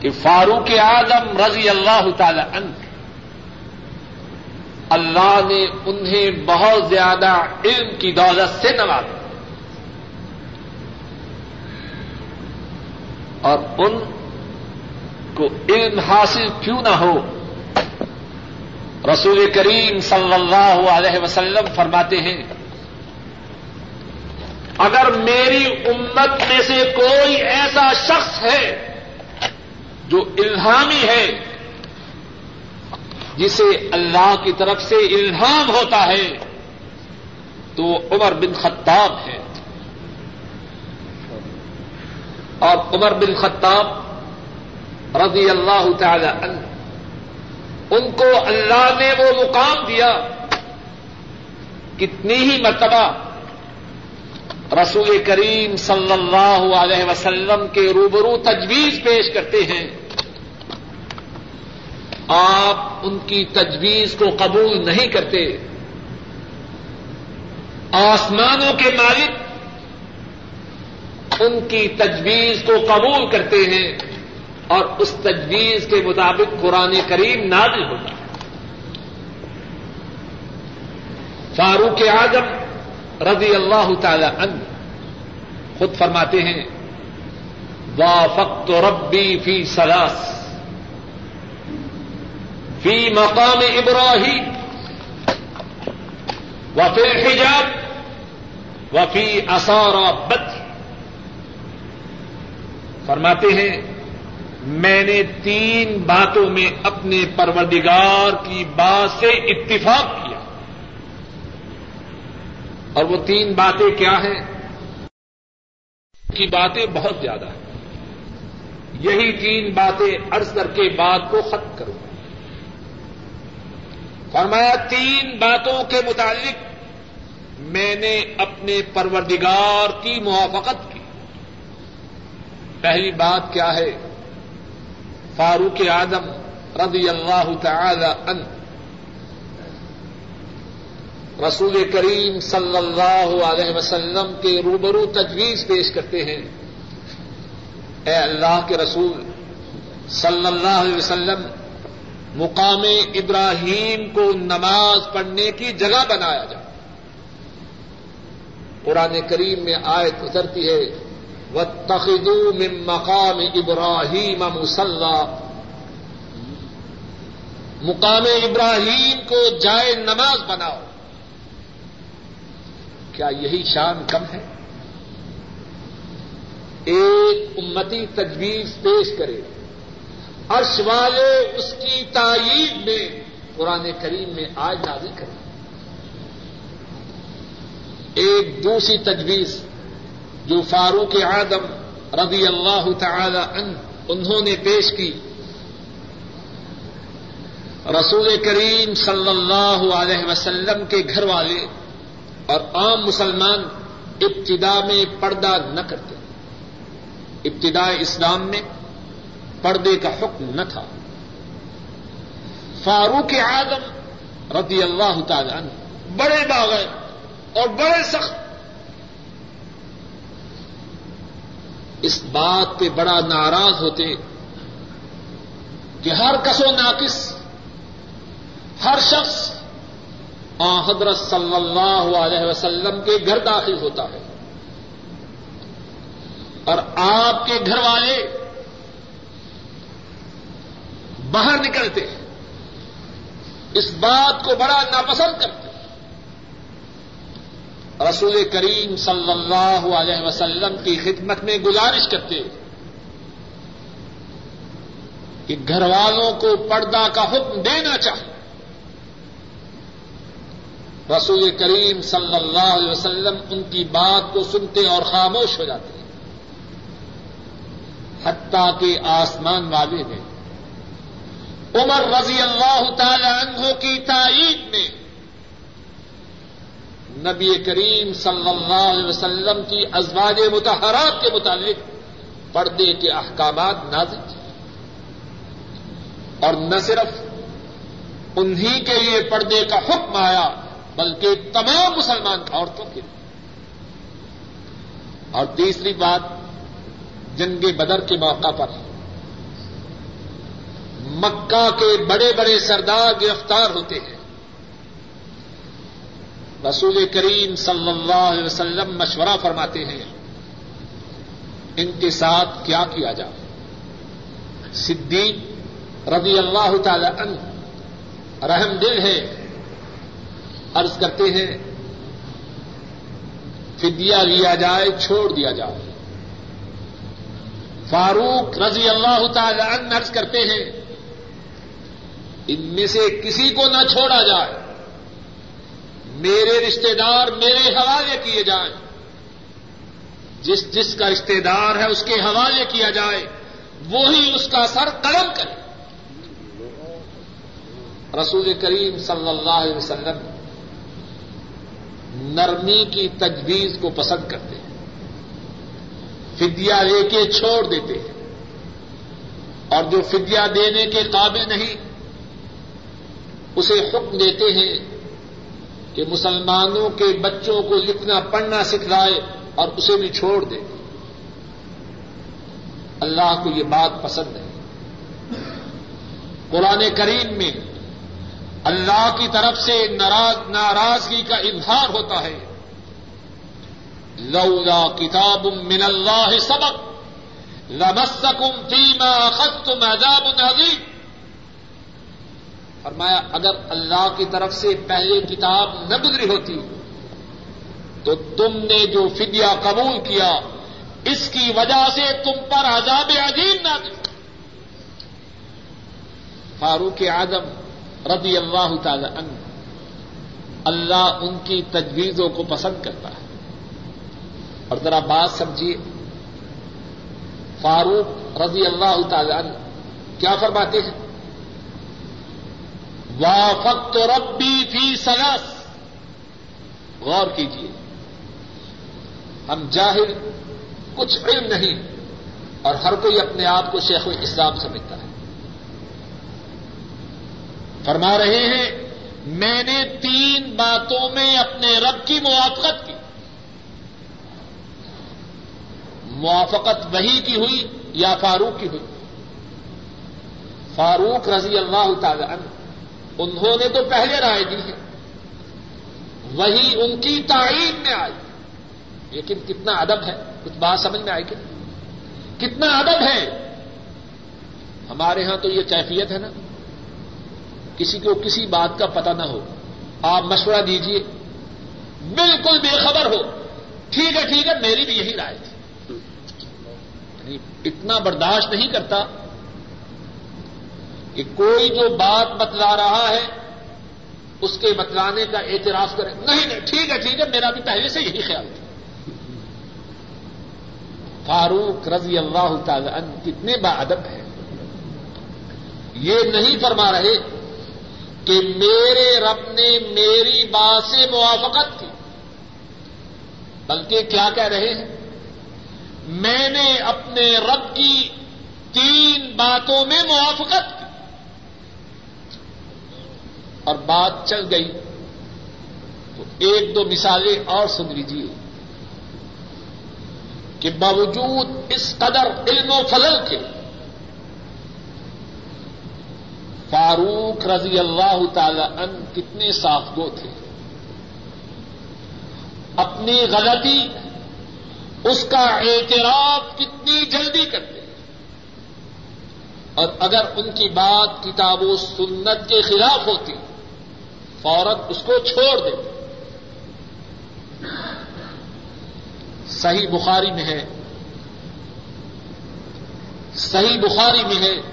کہ فاروق اعظم رضی اللہ تعالی عنہ اللہ نے انہیں بہت زیادہ علم کی دولت سے نوازا اور ان کو علم حاصل کیوں نہ ہو رسول کریم صلی اللہ علیہ وسلم فرماتے ہیں اگر میری امت میں سے کوئی ایسا شخص ہے جو الہامی ہے، جسے اللہ کی طرف سے الہام ہوتا ہے، تو عمر بن خطاب ہے۔ اور عمر بن خطاب رضی اللہ تعالی عنہ، ان کو اللہ نے وہ مقام دیا، کتنی ہی مرتبہ رسول کریم صلی اللہ علیہ وسلم کے روبرو تجویز پیش کرتے ہیں۔ آپ ان کی تجویز کو قبول نہیں کرتے۔ آسمانوں کے مالک ان کی تجویز کو قبول کرتے ہیں اور اس تجویز کے مطابق قرآن کریم نازل ہوتا ہے۔ فاروق اعظم رضی اللہ تعالی عنہ خود فرماتے ہیں، وافقت ربی فی سلاس فی مقام ابراہیم وفی الحجاب وفی اثار بد فرماتے ہیں، میں نے تین باتوں میں اپنے پروردگار کی بات سے اتفاق کیا۔ اور وہ تین باتیں کیا ہیں؟ کی باتیں بہت زیادہ ہیں۔ یہی تین باتیں عرض کر کے بات کو ختم کروں۔ فرمایا، تین باتوں کے متعلق میں نے اپنے پروردگار کی موافقت کی۔ پہلی بات کیا ہے؟ فاروق آدم رضی اللہ تعالی عنہ رسول کریم صلی اللہ علیہ وسلم کے روبرو تجویز پیش کرتے ہیں۔ اے اللہ کے رسول صلی اللہ علیہ وسلم، مقام ابراہیم کو نماز پڑھنے کی جگہ بنایا جائے۔ قرآن کریم میں آیت اترتی ہے و من مقام ابراہیم مسلح مقام ابراہیم کو جائے نماز بناؤ۔ کیا یہی شان کم ہے؟ ایک امتی تجویز پیش کرے۔ عرش والے اس کی تائید میں قرآن کریم میں آج نازل کریں۔ ایک دوسری تجویز جو فاروق آدم رضی اللہ تعالی عنہ انہوں نے پیش کی۔ رسول کریم صلی اللہ علیہ وسلم کے گھر والے اور عام مسلمان ابتدا میں پردہ نہ کرتے۔ ابتدا اسلام میں پردے کا حکم نہ تھا۔ فاروق اعظم رضی اللہ تعالی عنہ بڑے باغ اور بڑے سخت۔ اس بات پہ بڑا ناراض ہوتے کہ ہر کس و ناقص، ہر شخص حضرت صلی اللہ علیہ وسلم کے گھر داخل ہوتا ہے۔ اور آپ کے گھر والے باہر نکلتے اس بات کو بڑا ناپسند کرتے رسول کریم صلی اللہ علیہ وسلم کی خدمت میں گزارش کرتے کہ گھر والوں کو پردہ کا حکم دینا چاہے رسول کریم صلی اللہ علیہ وسلم ان کی بات کو سنتے اور خاموش ہو جاتے ہیں۔ حتیٰ کہ آسمان والے نے عمر رضی اللہ تعالی عنہ کی تائید میں نبی کریم صلی اللہ علیہ وسلم کی ازواج متحرات کے متعلق پردے کے احکامات نازل تھے۔ اور نہ صرف انہی کے لیے پردے کا حکم آیا بلکہ تمام مسلمان عورتوں کے لیے۔ اور تیسری بات، جنگ بدر کے موقع پر۔ مکہ کے بڑے بڑے سردار گرفتار ہوتے ہیں۔ رسول کریم صلی اللہ علیہ وسلم مشورہ فرماتے ہیں، ان کے ساتھ کیا کیا جائے؟ صدیق رضی اللہ تعالی عنہ رحم دل ہے۔ عرض کرتے ہیں، فدیہ لیا جائے، چھوڑ دیا جائے۔ فاروق رضی اللہ تعالی عنہ عرض کرتے ہیں، ان میں سے کسی کو نہ چھوڑا جائے۔ میرے رشتے دار میرے حوالے کیے جائیں۔ جس جس کا رشتے دار ہے، اس کے حوالے کیا جائے۔ وہی اس کا سر قلم کرے۔ رسول کریم صلی اللہ علیہ وسلم نرمی کی تجویز کو پسند کرتے ہیں۔ فدیا لے کے چھوڑ دیتے ہیں۔ اور جو فدیا دینے کے قابل نہیں، اسے حکم دیتے ہیں کہ مسلمانوں کے بچوں کو لکھنا پڑھنا سکھلائے اور اسے بھی چھوڑ دے۔ اللہ کو یہ بات پسند ہے۔ قرآن کریم میں اللہ کی طرف سے ناراضگی کا اظہار ہوتا ہے۔ لولا کتاب من اللہ سبق، لمسکم فیما اخذتم عذاب عظیم۔ فرمایا، اگر اللہ کی طرف سے پہلے کتاب نہ گزری ہوتی، تو تم نے جو فدیہ قبول کیا، اس کی وجہ سے تم پر عذاب عظیم نہ دے فاروق اعظم رضی اللہ تعالی عنہ، اللہ ان کی تجویزوں کو پسند کرتا ہے۔ اور ذرا بات سمجھیے، فاروق رضی اللہ تعالی عنہ کیا فرماتے ہیں؟ وافقت ربی فی سلس غور کیجیے، ہم جاہل، کچھ علم نہیں، اور ہر کوئی اپنے آپ کو شیخ الاسلام سمجھتا ہے۔ فرما رہے ہیں، میں نے تین باتوں میں اپنے رب کی موافقت کی۔ موافقت وہی کی ہوئی یا فاروق کی ہوئی؟ فاروق رضی اللہ تعالی عنہ، انہوں نے تو پہلے رائے دی ہے۔ وہی ان کی تعین میں آئی۔ لیکن کتنا ادب ہے، کچھ بات سمجھ میں آئے کہ کتنا ادب ہے۔ ہمارے ہاں تو یہ کیفیت ہے نا۔ کسی کو کسی بات کا پتہ نہ ہو۔ آپ مشورہ دیجیے بالکل بے خبر ہو۔ ٹھیک ہے ٹھیک ہے، میری بھی یہی رائے تھی۔ یعنی اتنا برداشت نہیں کرتا کہ کوئی جو بات بتلا رہا ہے، اس کے بتلانے کا اعتراف کرے۔ نہیں نہیں، ٹھیک ہے ٹھیک ہے، میرا بھی پہلے سے یہی خیال تھا۔ فاروق رضی اللہ تعالی عنہ کتنے با ادب ہے یہ نہیں فرما رہے کہ میرے رب نے میری بات سے موافقت کی۔ بلکہ کیا کہہ رہے ہیں؟ میں نے اپنے رب کی تین باتوں میں موافقت کی۔ اور بات چل گئی۔ تو ایک دو مثالیں اور سن لیجیے کہ باوجود اس قدر علم و فضل کے فاروق رضی اللہ تعالی ان کتنے صاف گو تھے۔ اپنی غلطی، اس کا اعتراف کتنی جلدی کرتے۔ اور اگر ان کی بات کتاب و سنت کے خلاف ہوتی، فوراً اس کو چھوڑ دے۔ صحیح بخاری میں ہے۔ صحیح بخاری میں ہے۔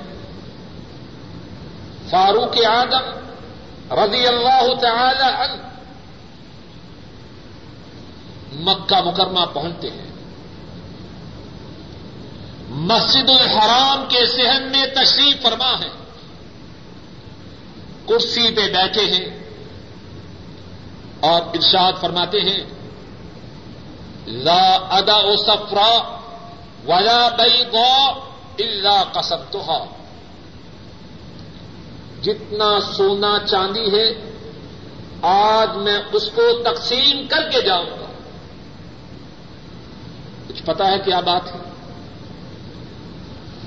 فاروق آدم رضی اللہ تعالی عنہ مکہ مکرمہ پہنچتے ہیں۔ مسجد الحرام کے صحن میں تشریف فرما ہے۔ کرسی پہ بیٹھے ہیں اور ارشاد فرماتے ہیں، لا ادا او سفرا ولا بئی گو اللہ کسب جتنا سونا چاندی ہے، آج میں اس کو تقسیم کر کے جاؤں گا۔ کچھ پتا ہے کیا بات ہے؟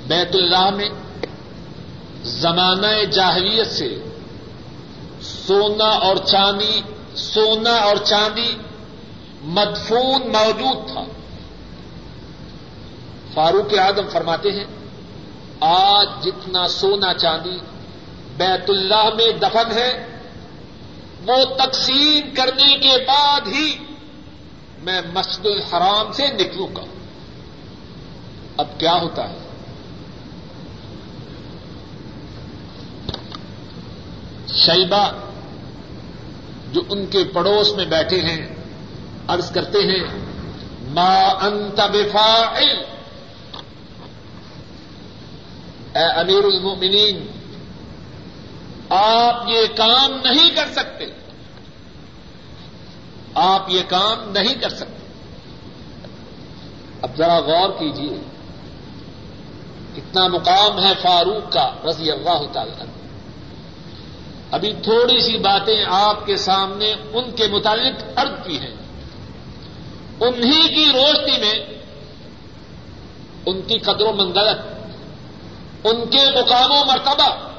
بیت اللہ میں زمانہ جاہلیت سے سونا اور چاندی، سونا اور چاندی مدفون موجود تھا۔ فاروق اعظم فرماتے ہیں، آج جتنا سونا چاندی بیت اللہ میں دفن ہے۔ وہ تقسیم کرنے کے بعد ہی میں مسجد الحرام سے نکلوں گا۔ اب کیا ہوتا ہے؟ شیبہ جو ان کے پڑوس میں بیٹھے ہیں، عرض کرتے ہیں، ما انت بفاعل. اے امیر المؤمنین آپ یہ کام نہیں کر سکتے آپ یہ کام نہیں کر سکتے اب ذرا غور کیجیے کتنا مقام ہے فاروق کا رضی اللہ تعالی ابھی تھوڑی سی باتیں آپ کے سامنے ان کے متعلق ارد کی ہیں۔ انہی کی روشنی میں ان کی قدر و منگلت ان کے مقام و مرتبہ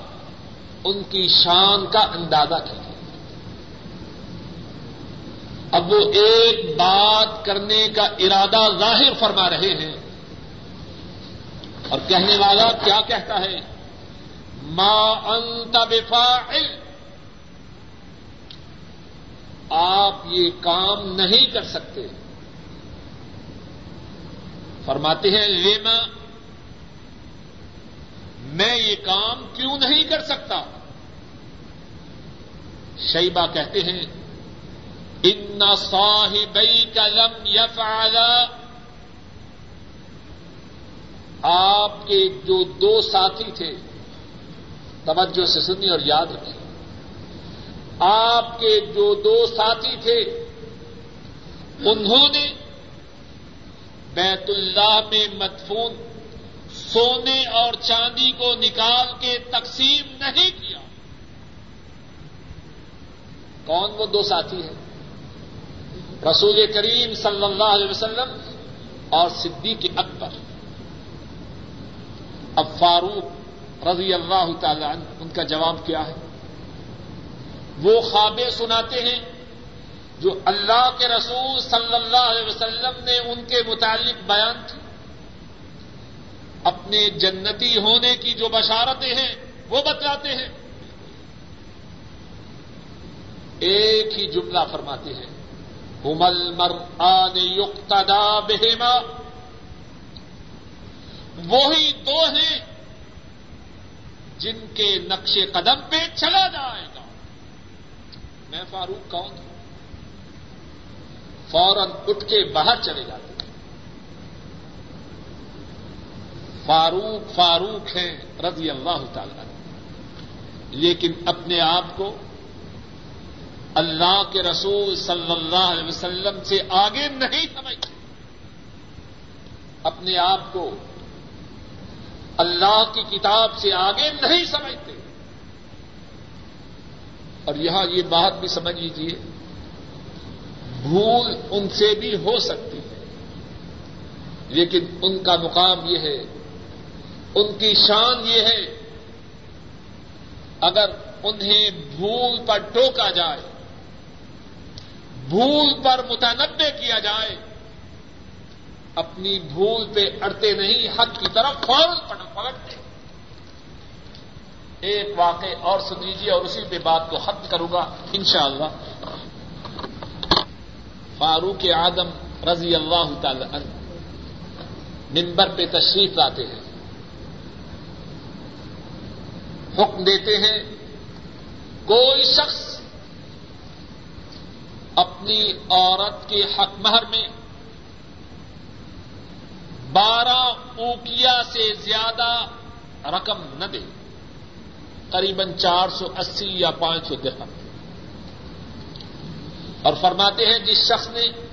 ان کی شان کا اندازہ کیجیے اب وہ ایک بات کرنے کا ارادہ ظاہر فرما رہے ہیں اور کہنے والا کیا کہتا ہے؟ ما انت بفاعل۔ آپ یہ کام نہیں کر سکتے۔ فرماتے ہیں لینا میں یہ کام کیوں نہیں کر سکتا؟ شیبہ کہتے ہیں ان صاحبئی کا لم یفعل آپ کے جو دو ساتھی تھے، توجہ سے سنی اور یاد رکھیں آپ کے جو دو ساتھی تھے، انہوں نے بیت اللہ میں مدفون سونے اور چاندی کو نکال کے تقسیم نہیں کیا۔ کون وہ دو ساتھی ہیں؟ رسول کریم صلی اللہ علیہ وسلم اور صدیق اکبر۔ اب فاروق رضی اللہ تعالی عنہ، ان کا جواب کیا ہے؟ وہ خوابیں سناتے ہیں جو اللہ کے رسول صلی اللہ علیہ وسلم نے ان کے متعلق بیان کی۔ اپنے جنتی ہونے کی جو بشارتیں ہیں، وہ بتلاتے ہیں۔ ایک ہی جملہ فرماتے ہیں حمل مر آن یقتدا بہما وہی دو ہیں جن کے نقش قدم پہ چلا جائے گا۔ میں فاروق کون ہوں؟ فوراً اٹھ کے باہر چلے جاتے ہیں۔ فاروق فاروق ہیں رضی اللہ تعالی لیکن اپنے آپ کو اللہ کے رسول صلی اللہ علیہ وسلم سے آگے نہیں سمجھتے۔ اپنے آپ کو اللہ کی کتاب سے آگے نہیں سمجھتے۔ اور یہاں یہ بات بھی سمجھ لیجیے بھول ان سے بھی ہو سکتی ہے۔ لیکن ان کا مقام یہ ہے، ان کی شان یہ ہے، اگر انہیں بھول پر ٹوکا جائے بھول پر متنوع کیا جائے، اپنی بھول پہ اڑتے نہیں حق کی طرف فوراً پلٹتے ایک واقع اور سن لیجیے اور اسی پہ بات کو ختم کروں گا، انشاءاللہ۔ فاروق آدم رضی اللہ تعالی عنہ ممبر پہ تشریف لاتے ہیں۔ حکم دیتے ہیں، کوئی شخص اپنی عورت کے حق مہر میں بارہ اوکیا سے زیادہ رقم نہ دے۔ قریباً چار سو اسی یا پانچ سو درہم۔ اور فرماتے ہیں جس شخص نے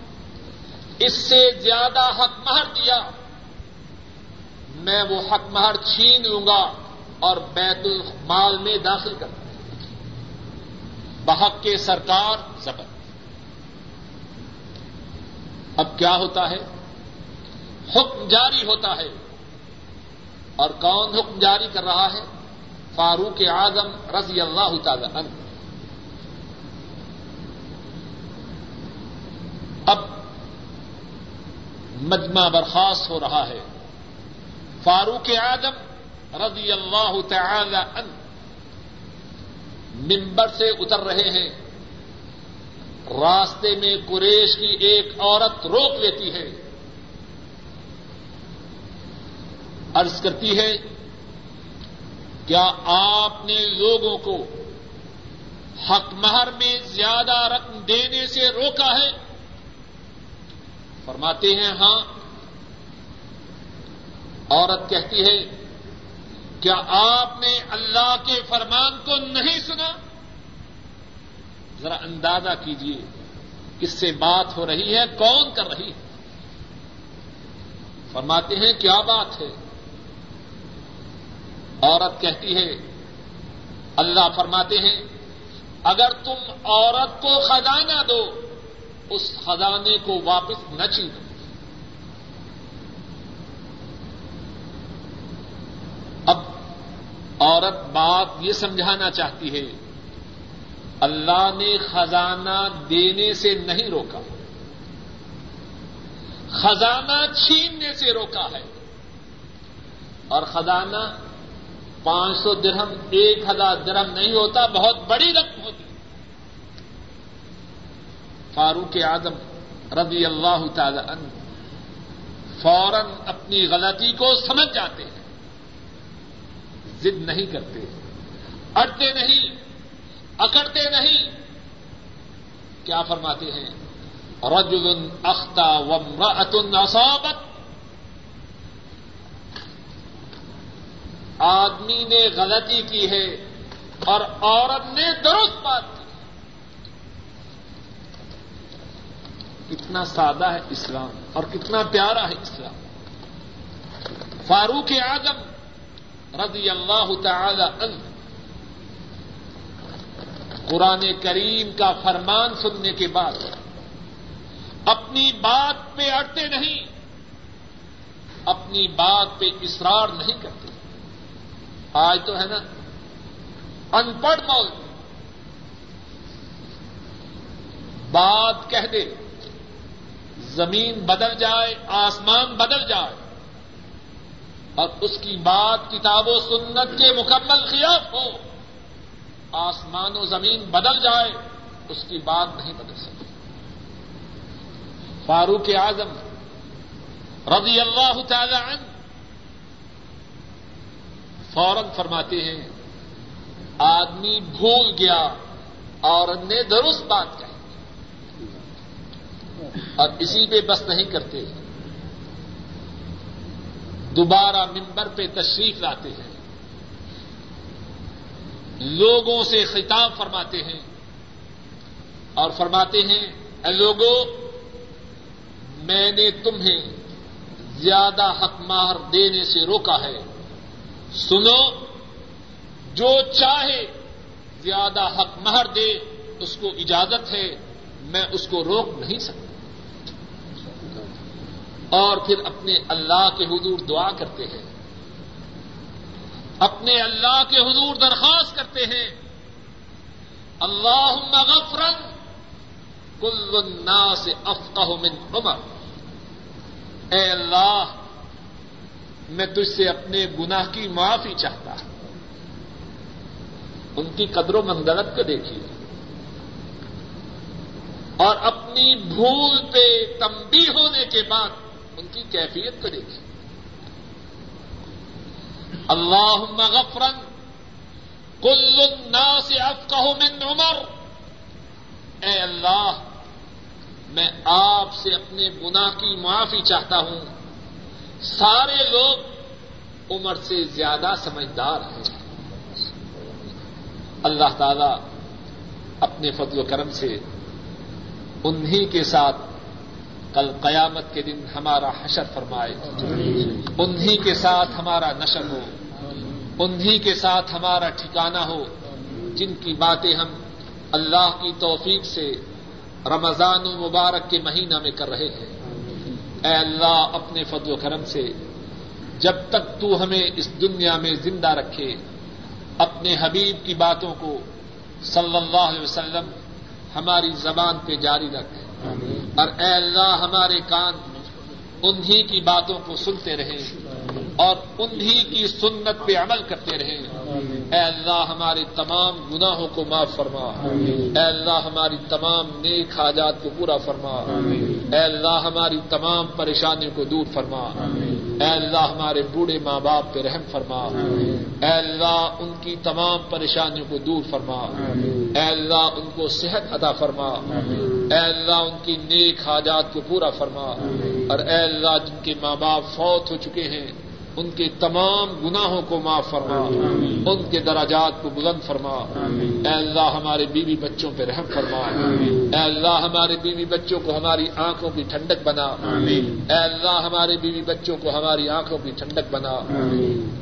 اس سے زیادہ حق مہر دیا میں وہ حق مہر چھین لوں گا اور بیت المال میں داخل کر بحق کے سرکار زبر۔ اب کیا ہوتا ہے؟ حکم جاری ہوتا ہے۔ اور کون حکم جاری کر رہا ہے؟ فاروق اعظم رضی اللہ تعالی عنہ۔ اب مجمع برخاست ہو رہا ہے۔ فاروق اعظم رضی اللہ تعالی عنہ ممبر سے اتر رہے ہیں۔ راستے میں قریش کی ایک عورت روک لیتی ہے۔ عرض کرتی ہے، کیا آپ نے لوگوں کو حق مہر میں زیادہ رقم دینے سے روکا ہے؟ فرماتے ہیں ہاں۔ عورت کہتی ہے، کیا آپ نے اللہ کے فرمان کو نہیں سنا؟ ذرا اندازہ کیجیے کس سے بات ہو رہی ہے، کون کر رہی ہے؟ فرماتے ہیں، کیا بات ہے؟ عورت کہتی ہے، اللہ فرماتے ہیں، اگر تم عورت کو خزانہ دو، اس خزانے کو واپس نہ چیزو اب عورت بات یہ سمجھانا چاہتی ہے اللہ نے خزانہ دینے سے نہیں روکا۔ خزانہ چھیننے سے روکا ہے۔ اور خزانہ پانچ سو درہم، ایک ہزار درہم نہیں ہوتا، بہت بڑی رقم ہوتی۔ فاروق اعظم رضی اللہ تعالی عنہ فوراً اپنی غلطی کو سمجھ جاتے ہیں۔ ضد نہیں کرتے۔ اڑتے نہیں۔ اکڑتے نہیں۔ کیا فرماتے ہیں؟ رجل اختا ومرأت اصابت۔ آدمی نے غلطی کی ہے اور عورت نے درست بات کی۔ کتنا سادہ ہے اسلام اور کتنا پیارا ہے اسلام۔ فاروق اعظم رضی اللہ تعالی عنہ قرآن کریم کا فرمان سننے کے بعد اپنی بات پہ اڑتے نہیں، اپنی بات پہ اصرار نہیں کرتے۔ آج تو ہے نا ان پڑھ مول، بات کہہ دے، زمین بدل جائے، آسمان بدل جائے، اور اس کی بات کتاب و سنت کے مکمل خلاف ہو۔ آسمان و زمین بدل جائے، اس کی بات نہیں بدل سکتی۔ فاروق اعظم رضی اللہ تعالی عنہ فوراً فرماتے ہیں، آدمی بھول گیا اور نے درست بات کہی اور اسی پہ بس نہیں کرتے۔ دوبارہ ممبر پہ تشریف لاتے ہیں۔ لوگوں سے خطاب فرماتے ہیں اور فرماتے ہیں، اے لوگوں میں نے تمہیں زیادہ حق مار دینے سے روکا ہے۔ سنو، جو چاہے زیادہ حق مہر دے، اس کو اجازت ہے، میں اس کو روک نہیں سکتا۔ اور پھر اپنے اللہ کے حضور دعا کرتے ہیں۔ اپنے اللہ کے حضور درخواست کرتے ہیں۔ اللہ مغفرن کل الناس افقہ من عمر۔ اے اللہ، میں تجھ سے اپنے گناہ کی معافی چاہتا ہوں۔ ان کی قدر و منزلت کو دیکھیے۔ اور اپنی بھول پہ تمبی ہونے کے بعد ان کی کیفیت کو دیکھیے۔ اللہ مغفرن کل الناس افقہ من عمر. اے اللہ، میں آپ سے اپنے گناہ کی معافی چاہتا ہوں۔ سارے لوگ عمر سے زیادہ سمجھدار ہیں۔ اللہ تعالی اپنے فضل و کرم سے انہی کے ساتھ کل قیامت کے دن ہمارا حشر فرمائے۔ انہی کے ساتھ ہمارا نشر ہو۔ انہی کے ساتھ ہمارا ٹھکانا ہو۔ جن کی باتیں ہم اللہ کی توفیق سے رمضان و مبارک کے مہینہ میں کر رہے ہیں۔ اے اللہ، اپنے فضل و کرم سے جب تک تو ہمیں اس دنیا میں زندہ رکھے، اپنے حبیب کی باتوں کو صلی اللہ علیہ وسلم ہماری زبان پہ جاری رکھ۔ اور اے اللہ ہمارے کان انہی کی باتوں کو سنتے رہیں اور انہی کی سنت پہ عمل کرتے رہیں اے اللہ ہمارے تمام گناہوں کو معاف فرما۔ اے اللہ ہماری تمام نیک حاجات کو پورا فرما۔ اے اللہ ہماری تمام پریشانیوں کو دور فرما۔ اے اللہ ہمارے بوڑھے ماں باپ پہ رحم فرما۔ اے اللہ ان کی تمام پریشانیوں کو دور فرما۔ اے اللہ ان کو صحت عطا فرما۔ اے اللہ، ان کی نیک حاجات کو پورا فرما۔ اور اے اللہ، جن کے ماں باپ فوت ہو چکے ہیں ان کے تمام گناہوں کو معاف فرما۔ ان کے دراجات کو بلند فرما۔ اے اللہ ہمارے بیوی بچوں پہ رحم فرما۔ اے اللہ ہمارے بیوی بچوں کو ہماری آنکھوں کی ٹھنڈک بنا۔ اے اللہ ہمارے بیوی بچوں کو ہماری آنکھوں کی ٹھنڈک بنا۔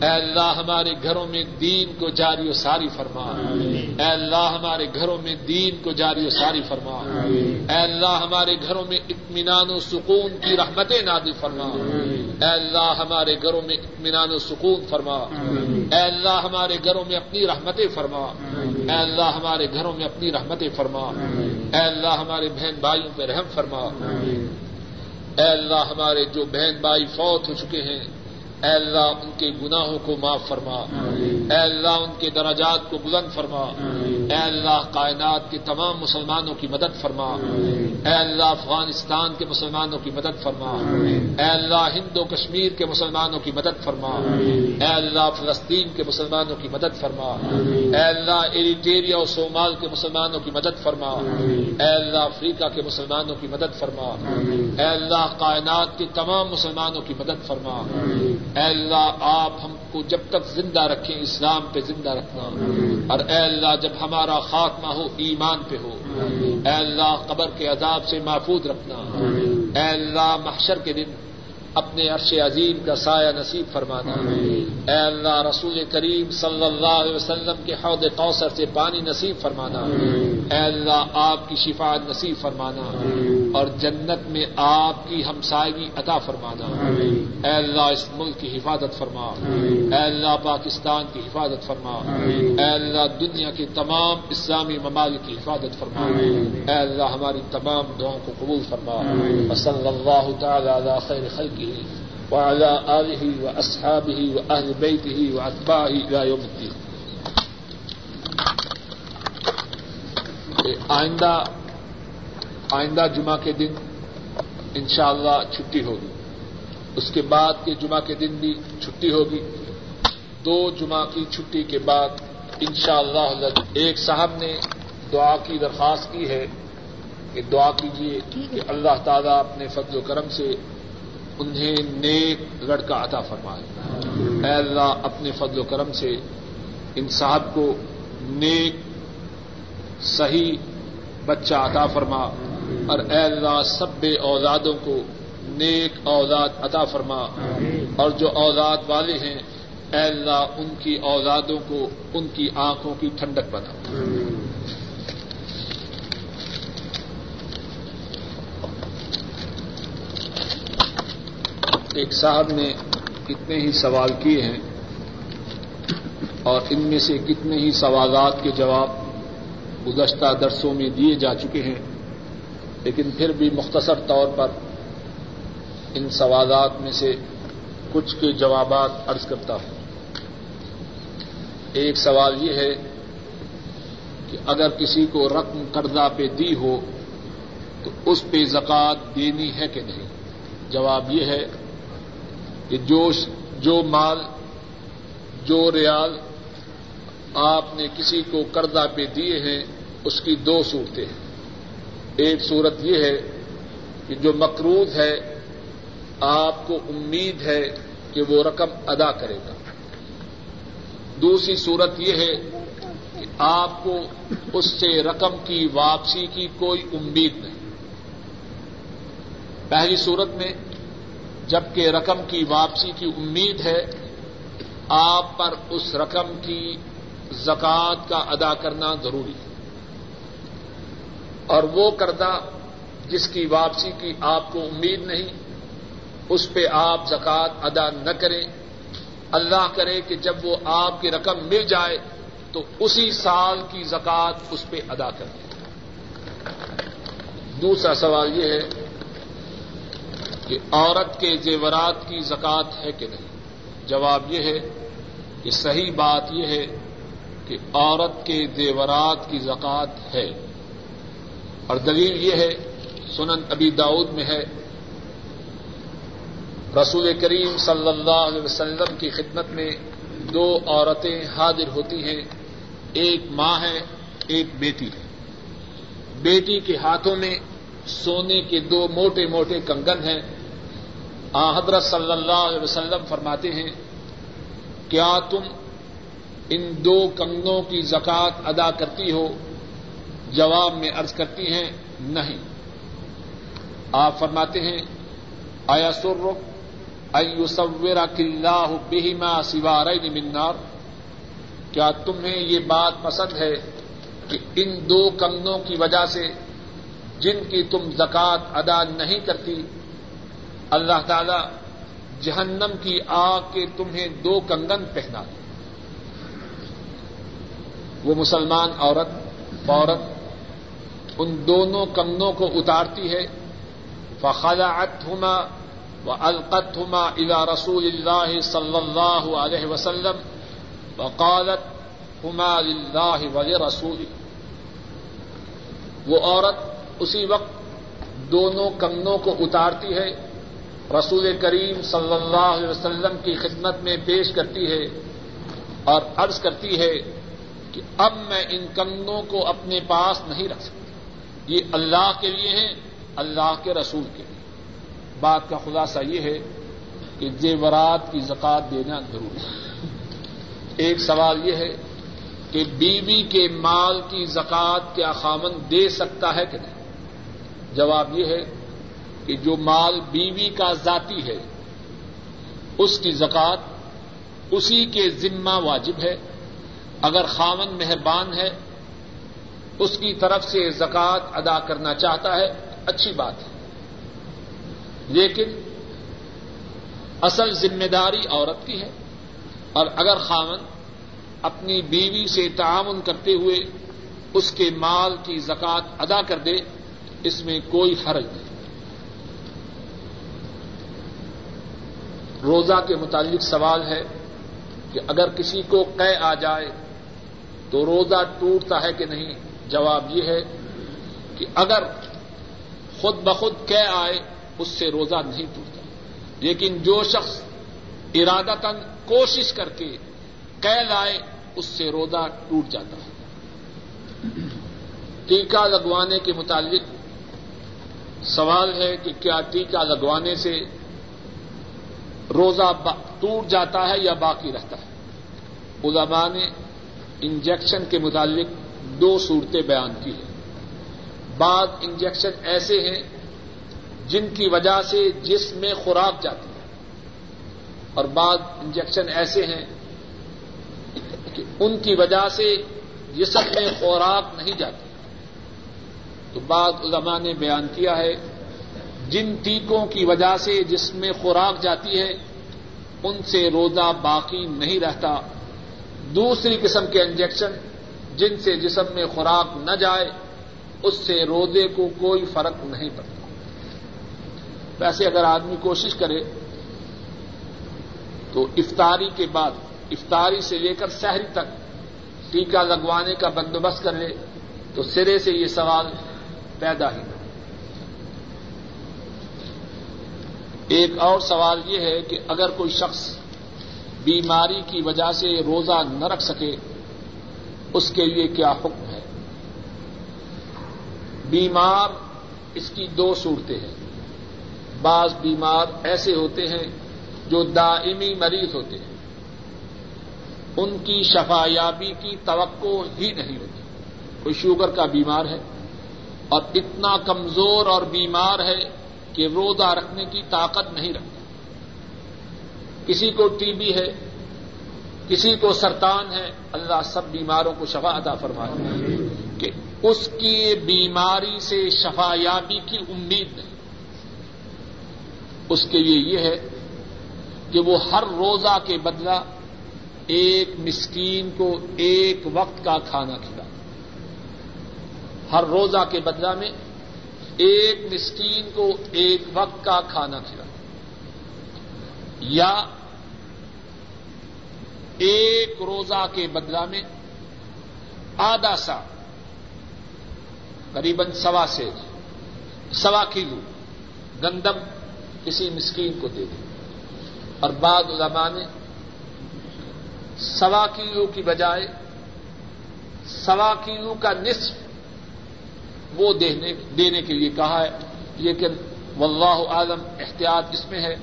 اے اللہ ہمارے گھروں میں دین کو جاری و ساری فرما۔ اے اللہ ہمارے گھروں میں دین کو جاری و ساری فرما۔ اے اللہ ہمارے گھروں میں اطمینان و سکون کی رحمتیں نادی فرما۔ اے اللہ ہمارے گھروں میں اطمینان و سکون فرما۔ اے اللہ ہمارے گھروں میں اپنی رحمتیں فرما۔ اے اللہ ہمارے گھروں میں اپنی رحمتیں فرما۔ اے اللہ ہمارے بہن بھائیوں پہ رحم فرما۔ اے اللہ ہمارے جو بہن بھائی فوت ہو چکے ہیں اے اللہ ان کے گناہوں کو معاف فرما۔ اے اللہ ان کے دراجات کو بلند فرما۔ اے اللہ کائنات کے تمام مسلمانوں کی مدد فرما۔ اے اللہ افغانستان کے مسلمانوں کی مدد فرما۔ اے اللہ ہند و کشمیر کے مسلمانوں کی مدد فرما۔ اے اللہ فلسطین کے مسلمانوں کی مدد فرما۔ اے اللہ ایریٹیریا و صومال کے مسلمانوں کی مدد فرما۔ اے اللہ افریقہ کے مسلمانوں کی مدد فرما۔ اے اللہ کائنات کے تمام مسلمانوں کی مدد فرما۔ اے اللہ آپ ہم کو جب تک زندہ رکھیں اسلام پہ زندہ رکھنا۔ اور اے اللہ جب ہمارا خاتمہ ہو ایمان پہ ہو۔ اے اللہ قبر کے عذاب سے محفوظ رکھنا۔ اے اللہ محشر کے دن اپنے عرش عظیم کا سایہ نصیب فرمانا۔ اے اللہ رسول کریم صلی اللہ علیہ وسلم کے حوض کوثر سے پانی نصیب فرمانا۔ اے اللہ آپ کی شفاعت نصیب فرمانا۔ اور جنت میں آپ کی ہمسائگی عطا فرمانا اے اللہ اس ملک کی حفاظت فرما۔ اے اللہ پاکستان کی حفاظت فرما۔ اے اللہ دنیا کے تمام اسلامی ممالک کی حفاظت فرما۔ اے اللہ ہماری تمام دعاؤں کو قبول فرما۔ صلی اللہ تعالی علی خیر خلقی وعلى آله وأصحابه وأهل بيته وأتباعه إلى يوم الدين آئندہ آئندہ جمعہ کے دن انشاءاللہ چھٹی ہوگی۔ اس کے بعد کے جمعہ کے دن بھی چھٹی ہوگی۔ دو جمعہ کی چھٹی کے بعد انشاءاللہ اللہ ایک صاحب نے دعا کی درخواست کی ہے کہ دعا کیجیے کہ اللہ تعالیٰ اپنے فضل و کرم سے انہیں نیک لڑکا عطا فرمائے۔ اے اللہ اپنے فضل و کرم سے ان صاحب کو نیک صحیح بچہ عطا فرما۔ اور اے اللہ سب اولادوں کو نیک اولاد عطا فرما۔ اور جو اولاد والے ہیں اے اللہ ان کی اولادوں کو ان کی آنکھوں کی ٹھنڈک بنا۔ ایک صاحب نے کتنے ہی سوال کیے ہیں اور ان میں سے کتنے ہی سوالات کے جواب گزشتہ درسوں میں دیے جا چکے ہیں۔ لیکن پھر بھی مختصر طور پر ان سوالات میں سے کچھ کے جوابات عرض کرتا ہوں۔ ایک سوال یہ ہے کہ اگر کسی کو رقم قرضہ پہ دی ہو تو اس پہ زکوٰۃ دینی ہے کہ نہیں؟ جواب یہ ہے کہ جو جو مال، جو ریال آپ نے کسی کو قرضہ پہ دیے ہیں، اس کی دو صورتیں ہیں۔ ایک صورت یہ ہے کہ جو مقروض ہے، آپ کو امید ہے کہ وہ رقم ادا کرے گا۔ دوسری صورت یہ ہے کہ آپ کو اس سے رقم کی واپسی کی کوئی امید نہیں۔ پہلی صورت میں جبکہ رقم کی واپسی کی امید ہے، آپ پر اس رقم کی زکوٰۃ کا ادا کرنا ضروری ہے۔ اور وہ کردہ جس کی واپسی کی آپ کو امید نہیں، اس پہ آپ زکوٰۃ ادا نہ کریں۔ اللہ کرے کہ جب وہ آپ کی رقم مل جائے تو اسی سال کی زکات اس پہ ادا کر دیں دوسرا سوال یہ ہے کہ عورت کے زیورات کی زکات ہے کہ نہیں؟ جواب یہ ہے کہ صحیح بات یہ ہے کہ عورت کے زیورات کی زکات ہے۔ اور دلیل یہ ہے، سنن ابی داؤد میں ہے، رسول کریم صلی اللہ علیہ وسلم کی خدمت میں دو عورتیں حاضر ہوتی ہیں، ایک ماں ہے، ایک بیٹی ہے۔ بیٹی کے ہاتھوں میں سونے کے دو موٹے موٹے کنگن ہیں۔ آ، حضرت صلی اللہ علیہ وسلم فرماتے ہیں، کیا تم ان دو کنگنوں کی زکات ادا کرتی ہو؟ جواب میں ارض کرتی ہیں، نہیں۔ آپ فرماتے ہیں، آیا سر ایوسورا کلّہ بہما سوار منار کیا تمہیں یہ بات پسند ہے کہ ان دو کنگنوں کی وجہ سے جن کی تم زکات ادا نہیں کرتی، اللہ تعالی جہنم کی آگ کے تمہیں دو کنگن پہنا دے۔ وہ مسلمان عورت عورت ان دونوں کنگنوں کو اتارتی ہے۔ فخلاط ہما و القت ہما الا رسول اللہ صلی اللہ علیہ وسلم وقالت ہما اللہ ولی رسول وہ عورت اسی وقت دونوں کنگنوں کو اتارتی ہے۔ رسول کریم صلی اللہ علیہ وسلم کی خدمت میں پیش کرتی ہے اور عرض کرتی ہے کہ اب میں ان کنگنوں کو اپنے پاس نہیں رکھ سکتی یہ اللہ کے لیے ہے، اللہ کے رسول کے لیے۔ بات کا خلاصہ یہ ہے کہ زیورات کی زکات دینا ضروری ہے۔ ایک سوال یہ ہے کہ بیوی کے مال کی زکات کیا خامن دے سکتا ہے کہ نہیں؟ جواب یہ ہے کہ جو مال بیوی کا ذاتی ہے، اس کی زکات اسی کے ذمہ واجب ہے۔ اگر خامن مہربان ہے اس کی طرف سے زکات ادا کرنا چاہتا ہے۔ اچھی بات ہے۔ لیکن اصل ذمہ داری عورت کی ہے۔ اور اگر خامن اپنی بیوی سے تعاون کرتے ہوئے اس کے مال کی زکات ادا کر دے، اس میں کوئی حرج نہیں۔ روزہ کے متعلق سوال ہے کہ اگر کسی کو قے آ جائے تو روزہ ٹوٹتا ہے کہ نہیں؟ جواب یہ ہے کہ اگر خود بخود قے آئے، اس سے روزہ نہیں ٹوٹتا۔ لیکن جو شخص ارادہ کوشش کر کے قید آئے اس سے روزہ ٹوٹ جاتا ہے۔ ٹیکہ لگوانے کے متعلق سوال ہے کہ کیا ٹیکہ لگوانے سے روزہ ٹوٹ جاتا ہے یا باقی رہتا ہے؟ علماء نے انجیکشن کے متعلق دو صورتیں بیان کی ہیں۔ بعض انجیکشن ایسے ہیں جن کی وجہ سے جسم میں خوراک جاتی ہے۔ اور بعض انجیکشن ایسے ہیں کہ ان کی وجہ سے جسم میں خوراک نہیں جاتی۔ تو بعض علماء نے بیان کیا ہے، جن ٹیکوں کی وجہ سے جس میں خوراک جاتی ہے، ان سے روزہ باقی نہیں رہتا۔ دوسری قسم کے انجیکشن جن سے جسم میں خوراک نہ جائے، اس سے روزے کو کوئی فرق نہیں پڑتا۔ ویسے اگر آدمی کوشش کرے، تو افطاری کے بعد، افطاری سے لے کر شہری تک ٹیکہ لگوانے کا بندوبست کر لے، تو سرے سے یہ سوال پیدا ہی نہ ایک اور سوال یہ ہے کہ اگر کوئی شخص بیماری کی وجہ سے روزہ نہ رکھ سکے اس کے لیے کیا حکم ہے؟ بیمار اس کی دو صورتیں ہیں۔ بعض بیمار ایسے ہوتے ہیں جو دائمی مریض ہوتے ہیں۔ ان کی شفایابی کی توقع ہی نہیں ہوتی۔ کوئی شوگر کا بیمار ہے اور اتنا کمزور اور بیمار ہے کہ روزہ رکھنے کی طاقت نہیں رکھتا۔ کسی کو ٹی بی ہے کسی کو سرطان ہے، اللہ سب بیماروں کو شفا ادا فرمائے۔ کہ اس کی بیماری سے شفایابی کی امید نہیں۔ اس کے لیے یہ ہے کہ وہ ہر روزہ کے بدلہ ایک مسکین کو ایک وقت کا کھانا کھلا۔ ہر روزہ کے بدلہ میں ایک مسکین کو ایک وقت کا کھانا کھلا۔ یا ایک روزہ کے بدلہ میں آدھا سا، قریباً سوا سے سوا کلو گندم کسی مسکین کو دے دیں اور بعض علماء نے سوا کلو کی بجائے سوا کلو کا نصف وہ دینے کے لیے کہا ہے۔ لیکن واللہ عالم احتیاط اس میں ہے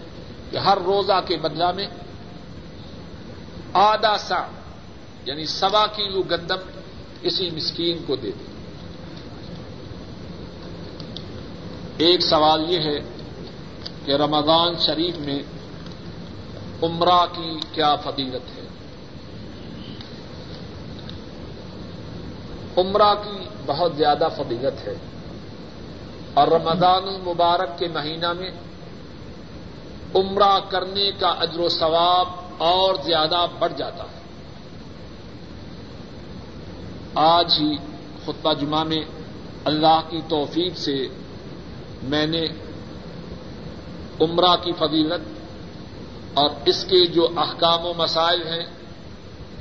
کہ ہر روزہ کے بدلہ میں آدھا سا یعنی سوا کلو گندم کسی مسکین کو دے دیں۔ ایک سوال یہ ہے کہ رمضان شریف میں عمرہ کی کیا فضیلت ہے؟ عمرہ کی بہت زیادہ فضیلت ہے۔ اور رمضان المبارک کے مہینہ میں عمرہ کرنے کا اجر و ثواب اور زیادہ بڑھ جاتا ہے۔ آج ہی خطبہ جمعہ میں اللہ کی توفیق سے میں نے عمرہ کی فضیلت اور اس کے جو احکام و مسائل ہیں،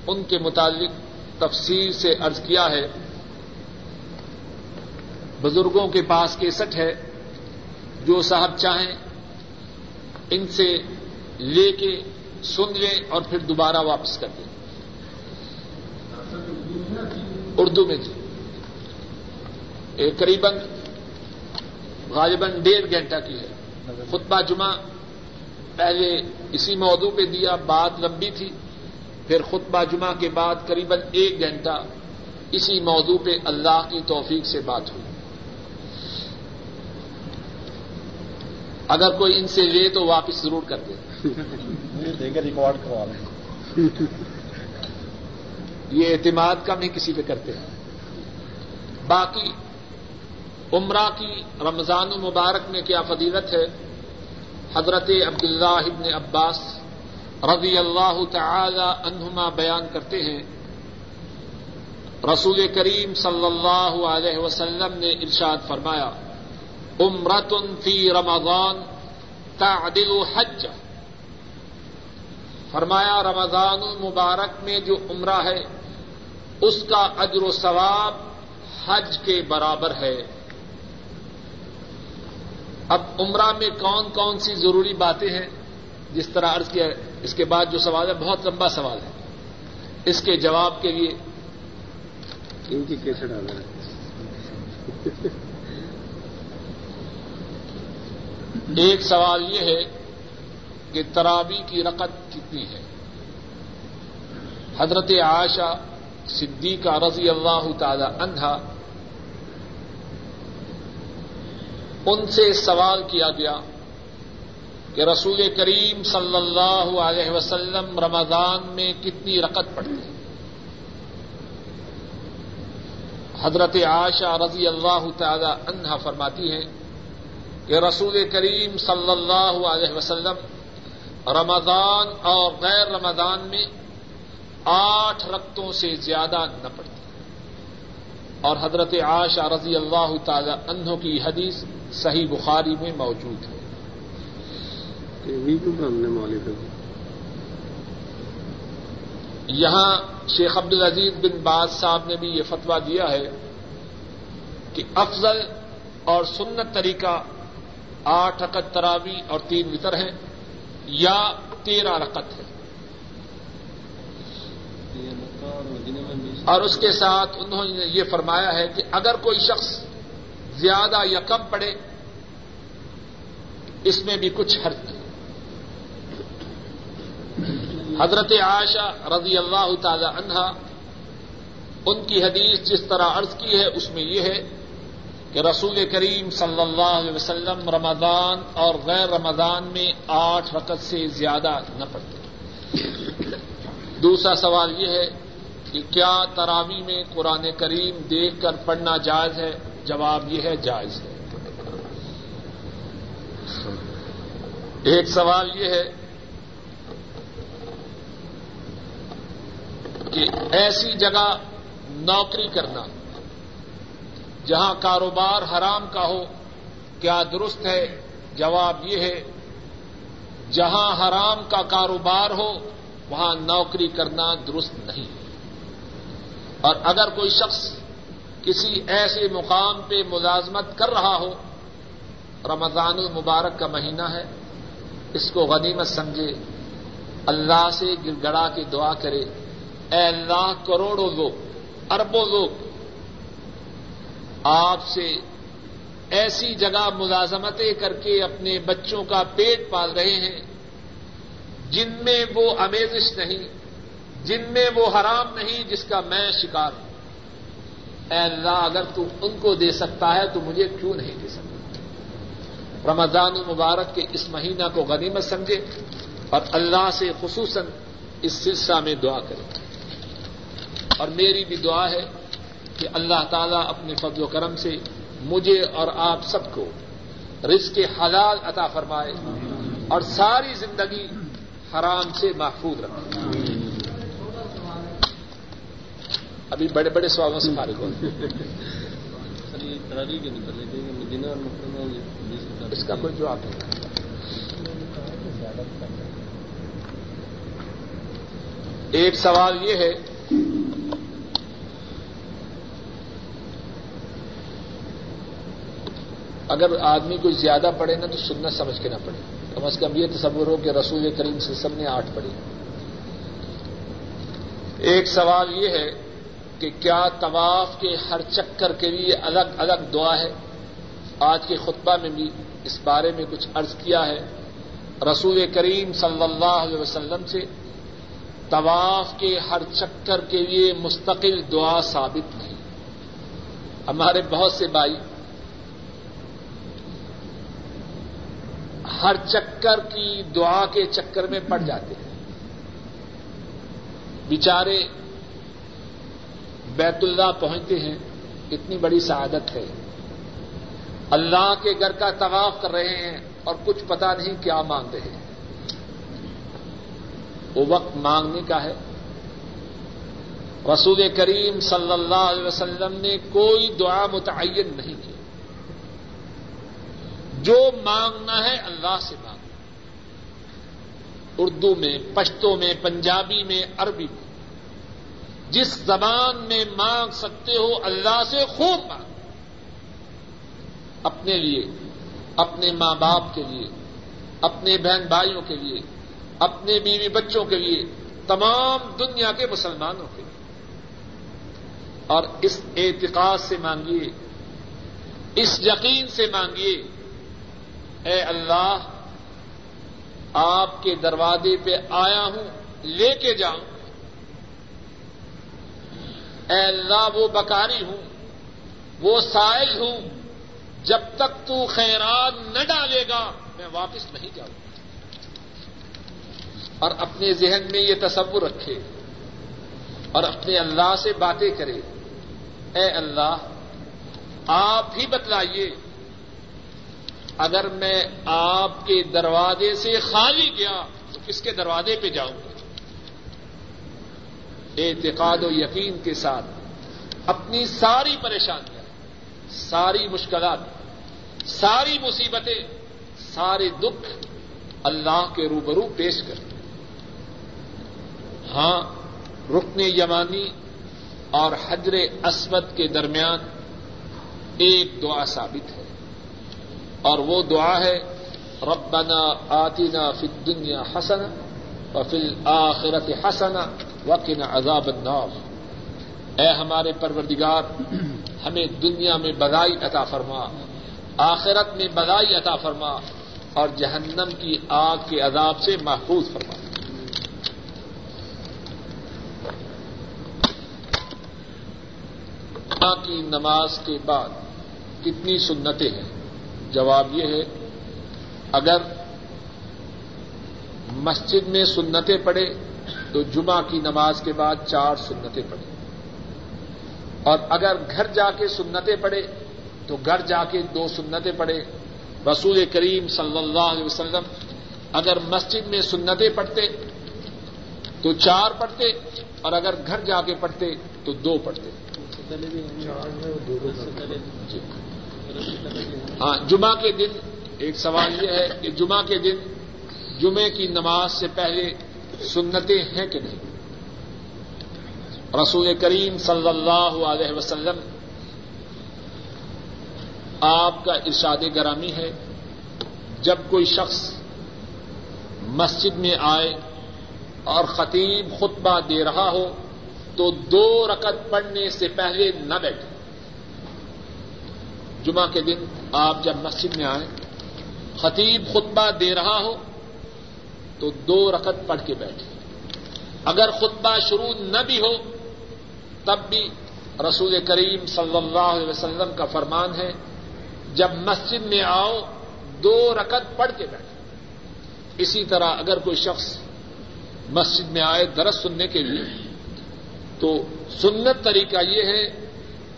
ان کے متعلق تفصیل سے ارض کیا ہے۔ بزرگوں کے پاس کیسٹ ہے، جو صاحب چاہیں ان سے لے کے سن لیں اور پھر دوبارہ واپس کر دیں۔ اردو میں جی۔ قریباً، غالباً ڈیڑھ گھنٹہ کی ہے۔ خطبہ جمعہ پہلے اسی موضوع پہ دیا، بات لمبی تھی۔ پھر خطبہ جمعہ کے بعد قریباً ایک گھنٹہ اسی موضوع پہ اللہ کی توفیق سے بات ہوئی۔ اگر کوئی ان سے لے تو واپس ضرور کر دے۔ ریکارڈ کروا لیں۔ یہ اعتماد کم ہی کسی پہ۔ کرتے ہیں باقی عمرہ کی رمضان المبارک میں کیا فضیلت ہے؟ حضرت عبداللہ ابن عباس رضی اللہ تعالی عنہما بیان کرتے ہیں۔ رسول کریم صلی اللہ علیہ وسلم نے ارشاد فرمایا عمرت فی رمضان تعدل حج۔ فرمایا، رمضان المبارک میں جو عمرہ ہے، اس کا اجر و ثواب حج کے برابر ہے۔ اب عمرہ میں کون کون سی ضروری باتیں ہیں؟ جس طرح عرض کیا اس کے بعد جو سوال ہے، بہت لمبا سوال ہے۔ اس کے جواب کے لیے ان کی کیسے ڈالا ہے ایک سوال یہ ہے کہ ترابی کی رقط کتنی ہے؟ حضرت عائشہ صدیقہ رضی اللہ تعالی عنہا ان سے سوال کیا گیا کہ رسول کریم صلی اللہ علیہ وسلم رمضان میں کتنی رقط پڑتے ہیں حضرت عائشہ رضی اللہ تعالی عنہا فرماتی ہیں کہ رسول کریم صلی اللہ علیہ وسلم رمضان اور غیر رمضان میں آٹھ رقطوں سے زیادہ نہ پڑتے اور حضرت عائشہ رضی اللہ تعالی عنہ کی حدیث صحیح بخاری میں موجود ہے۔ یہاں شیخ عبد العزیز بن باز صاحب نے بھی یہ فتویٰ دیا ہے کہ افضل اور سنت طریقہ آٹھ رقط تراوی اور تین وطر ہیں، یا تیرہ رقط ہے اور اس کے ساتھ انہوں نے یہ فرمایا ہے کہ اگر کوئی شخص زیادہ یا کم پڑے اس میں بھی کچھ حرف نہیں۔ حضرت عائشہ رضی اللہ تعالی عنہا ان کی حدیث جس طرح عرض کی ہے، اس میں یہ ہے کہ رسول کریم صلی اللہ علیہ وسلم رمضان اور غیر رمضان میں آٹھ رقط سے زیادہ نہ پڑتے دوسرا سوال یہ ہے کہ کیا تراوی میں قرآن کریم دیکھ کر پڑھنا جائز ہے؟ جواب یہ ہے جائز ہے۔ ایک سوال یہ ہے کہ ایسی جگہ نوکری کرنا جہاں کاروبار حرام کا ہو، کیا درست ہے؟ جواب یہ ہے، جہاں حرام کا کاروبار ہو، وہاں نوکری کرنا درست نہیں۔ اور اگر کوئی شخص کسی ایسے مقام پہ ملازمت کر رہا ہو، رمضان المبارک کا مہینہ ہے، اس کو غنیمت سمجھے، اللہ سے گر گڑا کے دعا کرے، اے اللہ کروڑوں لوگ، اربوں لوگ آپ سے ایسی جگہ ملازمتیں کر کے اپنے بچوں کا پیٹ پال رہے ہیں، جن میں وہ امیزش نہیں، جن میں وہ حرام نہیں جس کا میں شکار ہوں۔ اے اللہ، اگر تو ان کو دے سکتا ہے تو مجھے کیوں نہیں دے سکتا؟ رمضان المبارک کے اس مہینہ کو غنیمت سمجھے اور اللہ سے خصوصاً اس سلسلہ میں دعا کرے۔ اور میری بھی دعا ہے کہ اللہ تعالیٰ اپنے فضل و کرم سے مجھے اور آپ سب کو رزق حلال عطا فرمائے اور ساری زندگی حرام سے محفوظ رکھے۔ ابھی بڑے بڑے سوالوں سے فارغ ہو۔ اس کا کوئی جواب نہیں۔ ایک سوال یہ ہے اگر آدمی کوئی زیادہ پڑھے نا تو سننا سمجھ کے نہ پڑے کم از کم یہ تصور ہو کہ رسول کریم سے سب نے آٹھ پڑھی۔ ایک سوال یہ ہے کہ کیا طواف کے ہر چکر کے لیے الگ الگ دعا ہے؟ آج کے خطبہ میں بھی اس بارے میں کچھ عرض کیا ہے۔ رسول کریم صلی اللہ علیہ وسلم سے طواف کے ہر چکر کے لیے مستقل دعا ثابت نہیں۔ ہمارے بہت سے بھائی ہر چکر کی دعا کے چکر میں پڑ جاتے ہیں۔ بیچارے بیت اللہ پہنچتے ہیں، اتنی بڑی سعادت ہے۔ اللہ کے گھر کا طواف کر رہے ہیں اور کچھ پتا نہیں کیا مانگ رہے ہیں۔ وہ وقت مانگنے کا ہے۔ رسول کریم صلی اللہ علیہ وسلم نے کوئی دعا متعین نہیں کی۔ جو مانگنا ہے اللہ سے مانگنا اردو میں پشتوں میں، پنجابی میں، عربی میں۔ جس زبان میں مانگ سکتے ہو اللہ سے خوب مانگ اپنے لیے، اپنے ماں باپ کے لیے، اپنے بہن بھائیوں کے لیے، اپنے بیوی بچوں کے لیے، تمام دنیا کے مسلمانوں کے لیے۔ اور اس اعتقاد سے مانگیے، اس یقین سے مانگیے اے اللہ، آپ کے دروازے پہ آیا ہوں، لے کے جاؤں۔ اے اللہ، وہ بکاری ہوں، وہ سائل ہوں، جب تک تو خیرات نہ ڈالے گا، میں واپس نہیں جاؤں۔ اور اپنے ذہن میں یہ تصور رکھے اور اپنے اللہ سے باتیں کرے۔ اے اللہ، آپ ہی بتلائیے اگر میں آپ کے دروازے سے خالی گیا تو کس کے دروازے پہ جاؤں؟ گا اعتقاد و یقین کے ساتھ اپنی ساری پریشانیاں، ساری مشکلات، ساری مصیبتیں، سارے دکھ اللہ کے روبرو پیش کر۔ ہاں رکن یمانی اور حجر اسود کے درمیان ایک دعا ثابت ہے۔ اور وہ دعا ہے، ربنا آتنا فی الدنیا حسنا وفی الاخرت حسنا وقن عذاب النار۔ اے ہمارے پروردگار، ہمیں دنیا میں بدائی عطا فرما، آخرت میں بدائی عطا فرما اور جہنم کی آگ کے عذاب سے محفوظ فرما۔ کی نماز کے بعد کتنی سنتیں ہیں۔ جواب یہ ہے اگر مسجد میں سنتیں پڑے تو جمعہ کی نماز کے بعد چار سنتیں پڑے اور اگر گھر جا کے سنتیں پڑے تو گھر جا کے دو سنتیں پڑے رسول کریم صلی اللہ علیہ وسلم اگر مسجد میں سنتیں پڑھتے تو چار پڑھتے اور اگر گھر جا کے پڑھتے تو دو پڑھتے۔ ہاں جمعہ کے دن ایک سوال یہ ہے کہ جمعہ کے دن جمعے کی نماز سے پہلے سنتیں ہیں کہ نہیں؟ رسول کریم صلی اللہ علیہ وسلم، آپ کا ارشاد گرامی ہے، جب کوئی شخص مسجد میں آئے اور خطیب خطبہ دے رہا ہو تو دو رکت پڑھنے سے پہلے نہ بیٹھے۔ جمعہ کے دن آپ جب مسجد میں آئیں، خطیب خطبہ دے رہا ہو، تو دو رکت پڑھ کے بیٹھے اگر خطبہ شروع نہ بھی ہو، تب بھی رسول کریم صلی اللہ علیہ وسلم کا فرمان ہے، جب مسجد میں آؤ، دو رکت پڑھ کے بیٹھے اسی طرح اگر کوئی شخص مسجد میں آئے درس سننے کے لیے، تو سنت طریقہ یہ ہے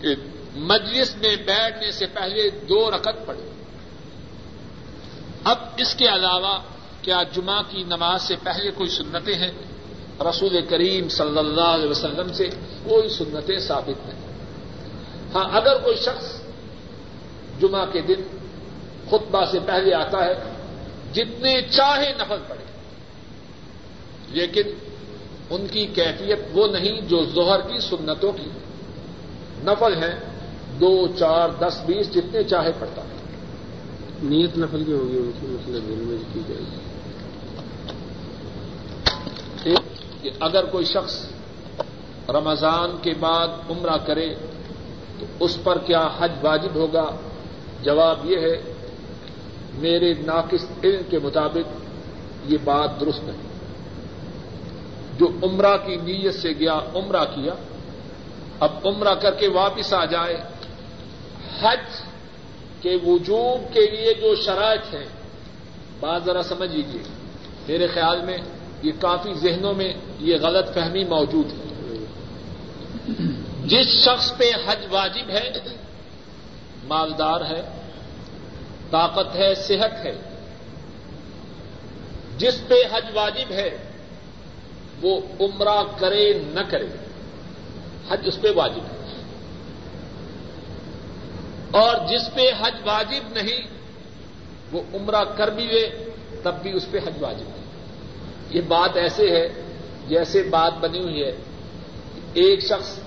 کہ مجلس میں بیٹھنے سے پہلے دو رکت پڑھے اب اس کے علاوہ کیا جمعہ کی نماز سے پہلے کوئی سنتیں ہیں؟ رسول کریم صلی اللہ علیہ وسلم سے کوئی سنتیں ثابت نہیں۔ ہاں اگر کوئی شخص جمعہ کے دن خطبہ سے پہلے آتا ہے، جتنے چاہے نفل پڑے لیکن ان کی کیفیت وہ نہیں جو ظہر کی سنتوں کی نفل ہیں۔ دو، چار، دس، بیس، جتنے چاہے پڑتا ہے نیت نفل کی ہوگی ان کی مطلب دل میں کی جائے گی۔ کہ اگر کوئی شخص رمضان کے بعد عمرہ کرے، تو اس پر کیا حج واجب ہوگا؟ جواب یہ ہے، میرے ناقص علم کے مطابق یہ بات درست نہیں۔ جو عمرہ کی نیت سے گیا، عمرہ کیا، اب عمرہ کر کے واپس آ جائے حج کے وجوب کے لیے جو شرائط ہیں، بات ذرا سمجھ لیجیے میرے خیال میں یہ کافی ذہنوں میں یہ غلط فہمی موجود ہے۔ جس شخص پہ حج واجب ہے، مالدار ہے، طاقت ہے، صحت ہے، جس پہ حج واجب ہے، وہ عمرہ کرے نہ کرے، حج اس پہ واجب ہے۔ اور جس پہ حج واجب نہیں، وہ عمرہ کر بھی لے، تب بھی اس پہ حج واجب ہے۔ یہ بات ایسے ہے جیسے بات بنی ہوئی ہے ایک شخص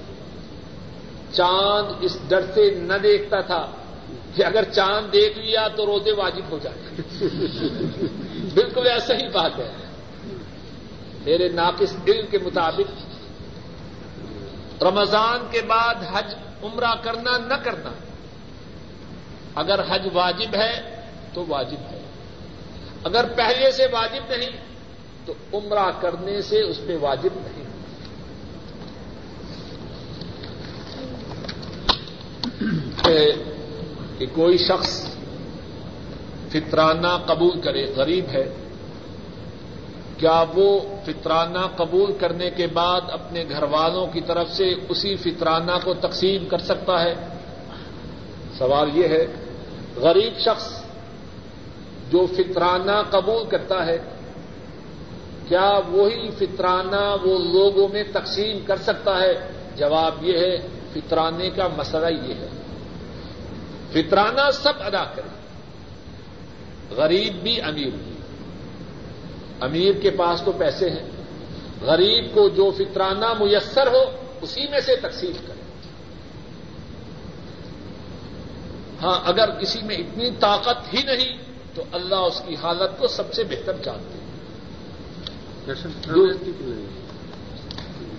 چاند اس ڈر سے نہ دیکھتا تھا کہ اگر چاند دیکھ لیا تو روزے واجب ہو جائے (laughs) بالکل ایسا ہی بات ہے۔ میرے ناقص دل کے مطابق رمضان کے بعد حج عمرہ کرنا نہ کرنا اگر حج واجب ہے تو واجب ہے۔ اگر پہلے سے واجب نہیں تو عمرہ کرنے سے اس پہ واجب نہیں۔ کہ کوئی شخص فطرانہ قبول کرے، غریب ہے، کیا وہ فطرانہ قبول کرنے کے بعد اپنے گھر والوں کی طرف سے اسی فطرانہ کو تقسیم کر سکتا ہے؟ سوال یہ ہے غریب شخص جو فطرانہ قبول کرتا ہے، کیا وہی فطرانہ وہ لوگوں میں تقسیم کر سکتا ہے؟ جواب یہ ہے، فطرانے کا مسئلہ یہ ہے۔ فطرانہ سب ادا کرے۔ غریب بھی امیر۔ بھی امیر کے پاس تو پیسے ہیں۔ غریب کو جو فطرانہ میسر ہو، اسی میں سے تقسیم کرے۔ ہاں اگر کسی میں اتنی طاقت ہی نہیں تو اللہ اس کی حالت کو سب سے بہتر جانتے ہیں۔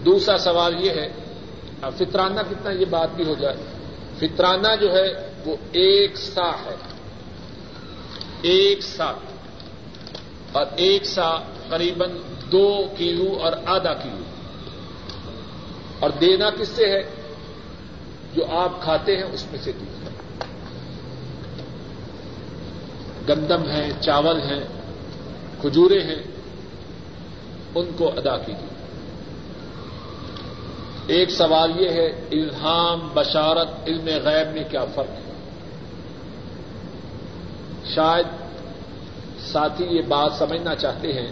دوسرا سوال یہ ہے فطرانہ کتنا یہ بات بھی ہو جائے۔ فطرانہ جو ہے وہ ایک سا ہے۔ ایک سا۔ اور ایک سا قریب دو کلو اور آدھا کلو۔ اور دینا کس سے ہے؟ جو آپ کھاتے ہیں اس میں سے دوسرا گندم ہے چاول ہیں، کھجورے ہیں، ان کو ادا کیجیے۔ ایک سوال یہ ہے، الہام، بشارت، علم غیب میں کیا فرق ہے؟ شاید ساتھی یہ بات سمجھنا چاہتے ہیں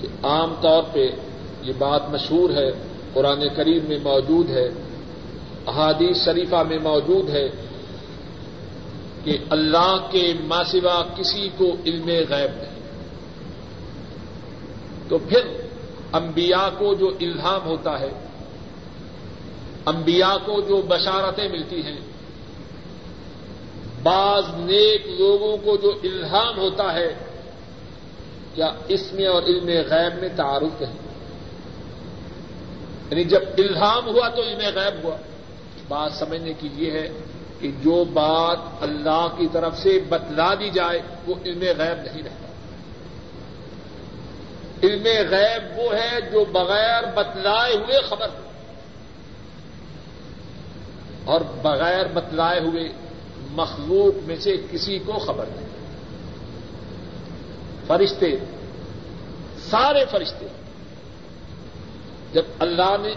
کہ عام طور پہ یہ بات مشہور ہے، قرآن کریم میں موجود ہے، احادیث شریفہ میں موجود ہے کہ اللہ کے ماسوا کسی کو علم غیب نہیں۔ تو پھر انبیاء کو جو الہام ہوتا ہے، انبیاء کو جو بشارتیں ملتی ہیں، بعض نیک لوگوں کو جو الہام ہوتا ہے، کیا اس میں اور علم غیب میں تعارف ہے؟ یعنی جب الہام ہوا تو علم غیب ہوا۔ بات سمجھنے کی یہ ہے کہ جو بات اللہ کی طرف سے بتلا دی جائے، وہ علم غیب نہیں رہتا۔ علم غیب وہ ہے جو بغیر بتلائے ہوئے خبر ہو۔ اور بغیر بتلائے ہوئے مخلوق میں سے کسی کو خبر نہیں۔ فرشتے، سارے فرشتے، جب اللہ نے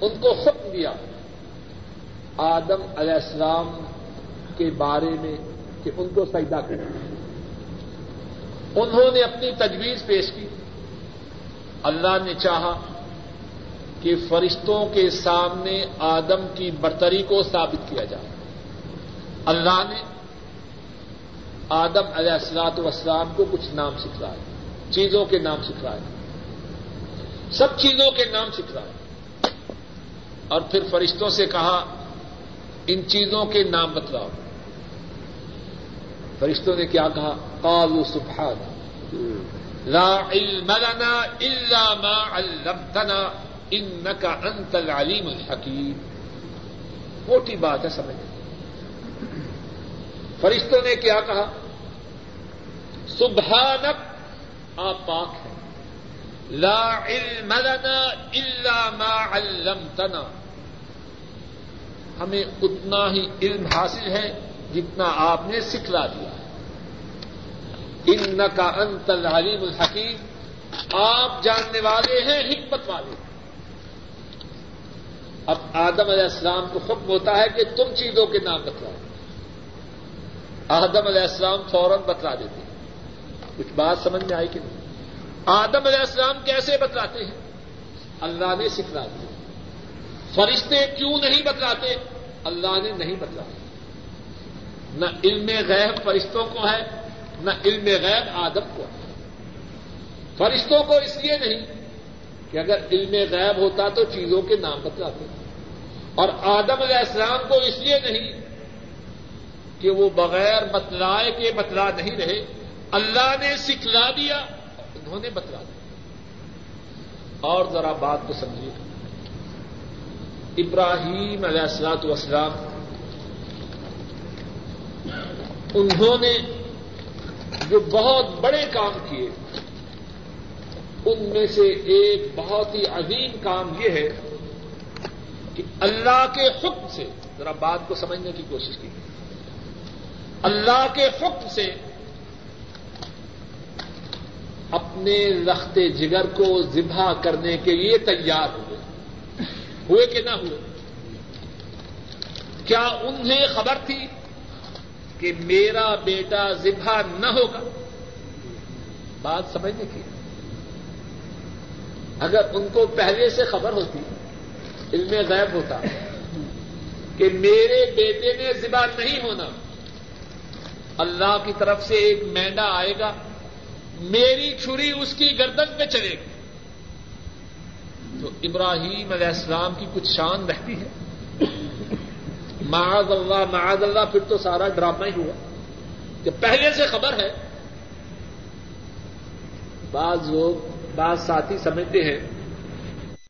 ان کو حکم دیا آدم علیہ السلام کے بارے میں کہ ان کو سجدہ کرنا انہوں نے اپنی تجویز پیش کی۔ اللہ نے چاہا کہ فرشتوں کے سامنے آدم کی برتری کو ثابت کیا جائے۔ اللہ نے آدم علیہ السلاط وسلام کو کچھ نام سکھلائے، چیزوں کے نام سکھلائے۔ سب چیزوں کے نام سکھلائے۔ اور پھر فرشتوں سے کہا ان چیزوں کے نام بتلاؤ۔ فرشتوں نے کیا کہا؟ قالوا سبحان لا علم لنا الا ما علمتنا انك انت العلیم الحکیم۔ موٹی بات ہے سمجھ۔ فرشتوں نے کیا کہا؟ سبحانک، آپ پاک ہیں۔ لا علم لنا الا ما علمتنا۔ ہمیں اتنا ہی علم حاصل ہے جتنا آپ نے سکھلا دیا ان کا انت العلیم الحکیم۔ آپ جاننے والے ہیں، حکمت والے اب آدم علیہ السلام کو حکم ہوتا ہے کہ تم چیزوں کے نام بتلاؤ۔ آدم علیہ السلام فوراً بتلا دیتے ہیں۔ کچھ بات سمجھ میں آئی کہ نہیں؟ آدم علیہ السلام کیسے بتلاتے ہیں؟ اللہ نے سکھلا دیا۔ فرشتے کیوں نہیں بتلاتے؟ اللہ نے نہیں بتلایا۔ نہ علم غیب فرشتوں کو ہے، نہ علم غیب آدم کو ہے۔ فرشتوں کو اس لیے نہیں کہ اگر علم غیب ہوتا تو چیزوں کے نام بتلاتے۔ اور آدم علیہ السلام کو اس لیے نہیں کہ وہ بغیر بتلائے کے بتلا نہیں رہے۔ اللہ نے سکھلا دیا، انہوں نے بتلا دیا۔ اور ذرا بات کو سمجھیے۔ ابراہیم علیہ السلاط وسلام انہوں نے جو بہت بڑے کام کیے، ان میں سے ایک بہت ہی عظیم کام یہ ہے کہ اللہ کے حکم سے، ذرا بات کو سمجھنے کی کوشش کی، اللہ کے حکم سے اپنے لخت جگر کو ذبح کرنے کے لیے تیار ہوئے ہوئے کہ نہ ہوئے؟ کیا انہیں خبر تھی کہ میرا بیٹا ذبح نہ ہوگا؟ بات سمجھنے کی۔ اگر ان کو پہلے سے خبر ہوتی، علم غیب ہوتا کہ میرے بیٹے نے ذبح نہیں ہونا، اللہ کی طرف سے ایک مینڈا آئے گا، میری چھری اس کی گردن پہ چلے گی۔ تو ابراہیم علیہ السلام کی کچھ شان رہتی ہے۔ معاذ اللہ معاذ اللہ پھر تو سارا ڈرامہ ہی ہوا۔ کہ پہلے سے خبر ہے، بعض لوگ، بعض ساتھی سمجھتے ہیں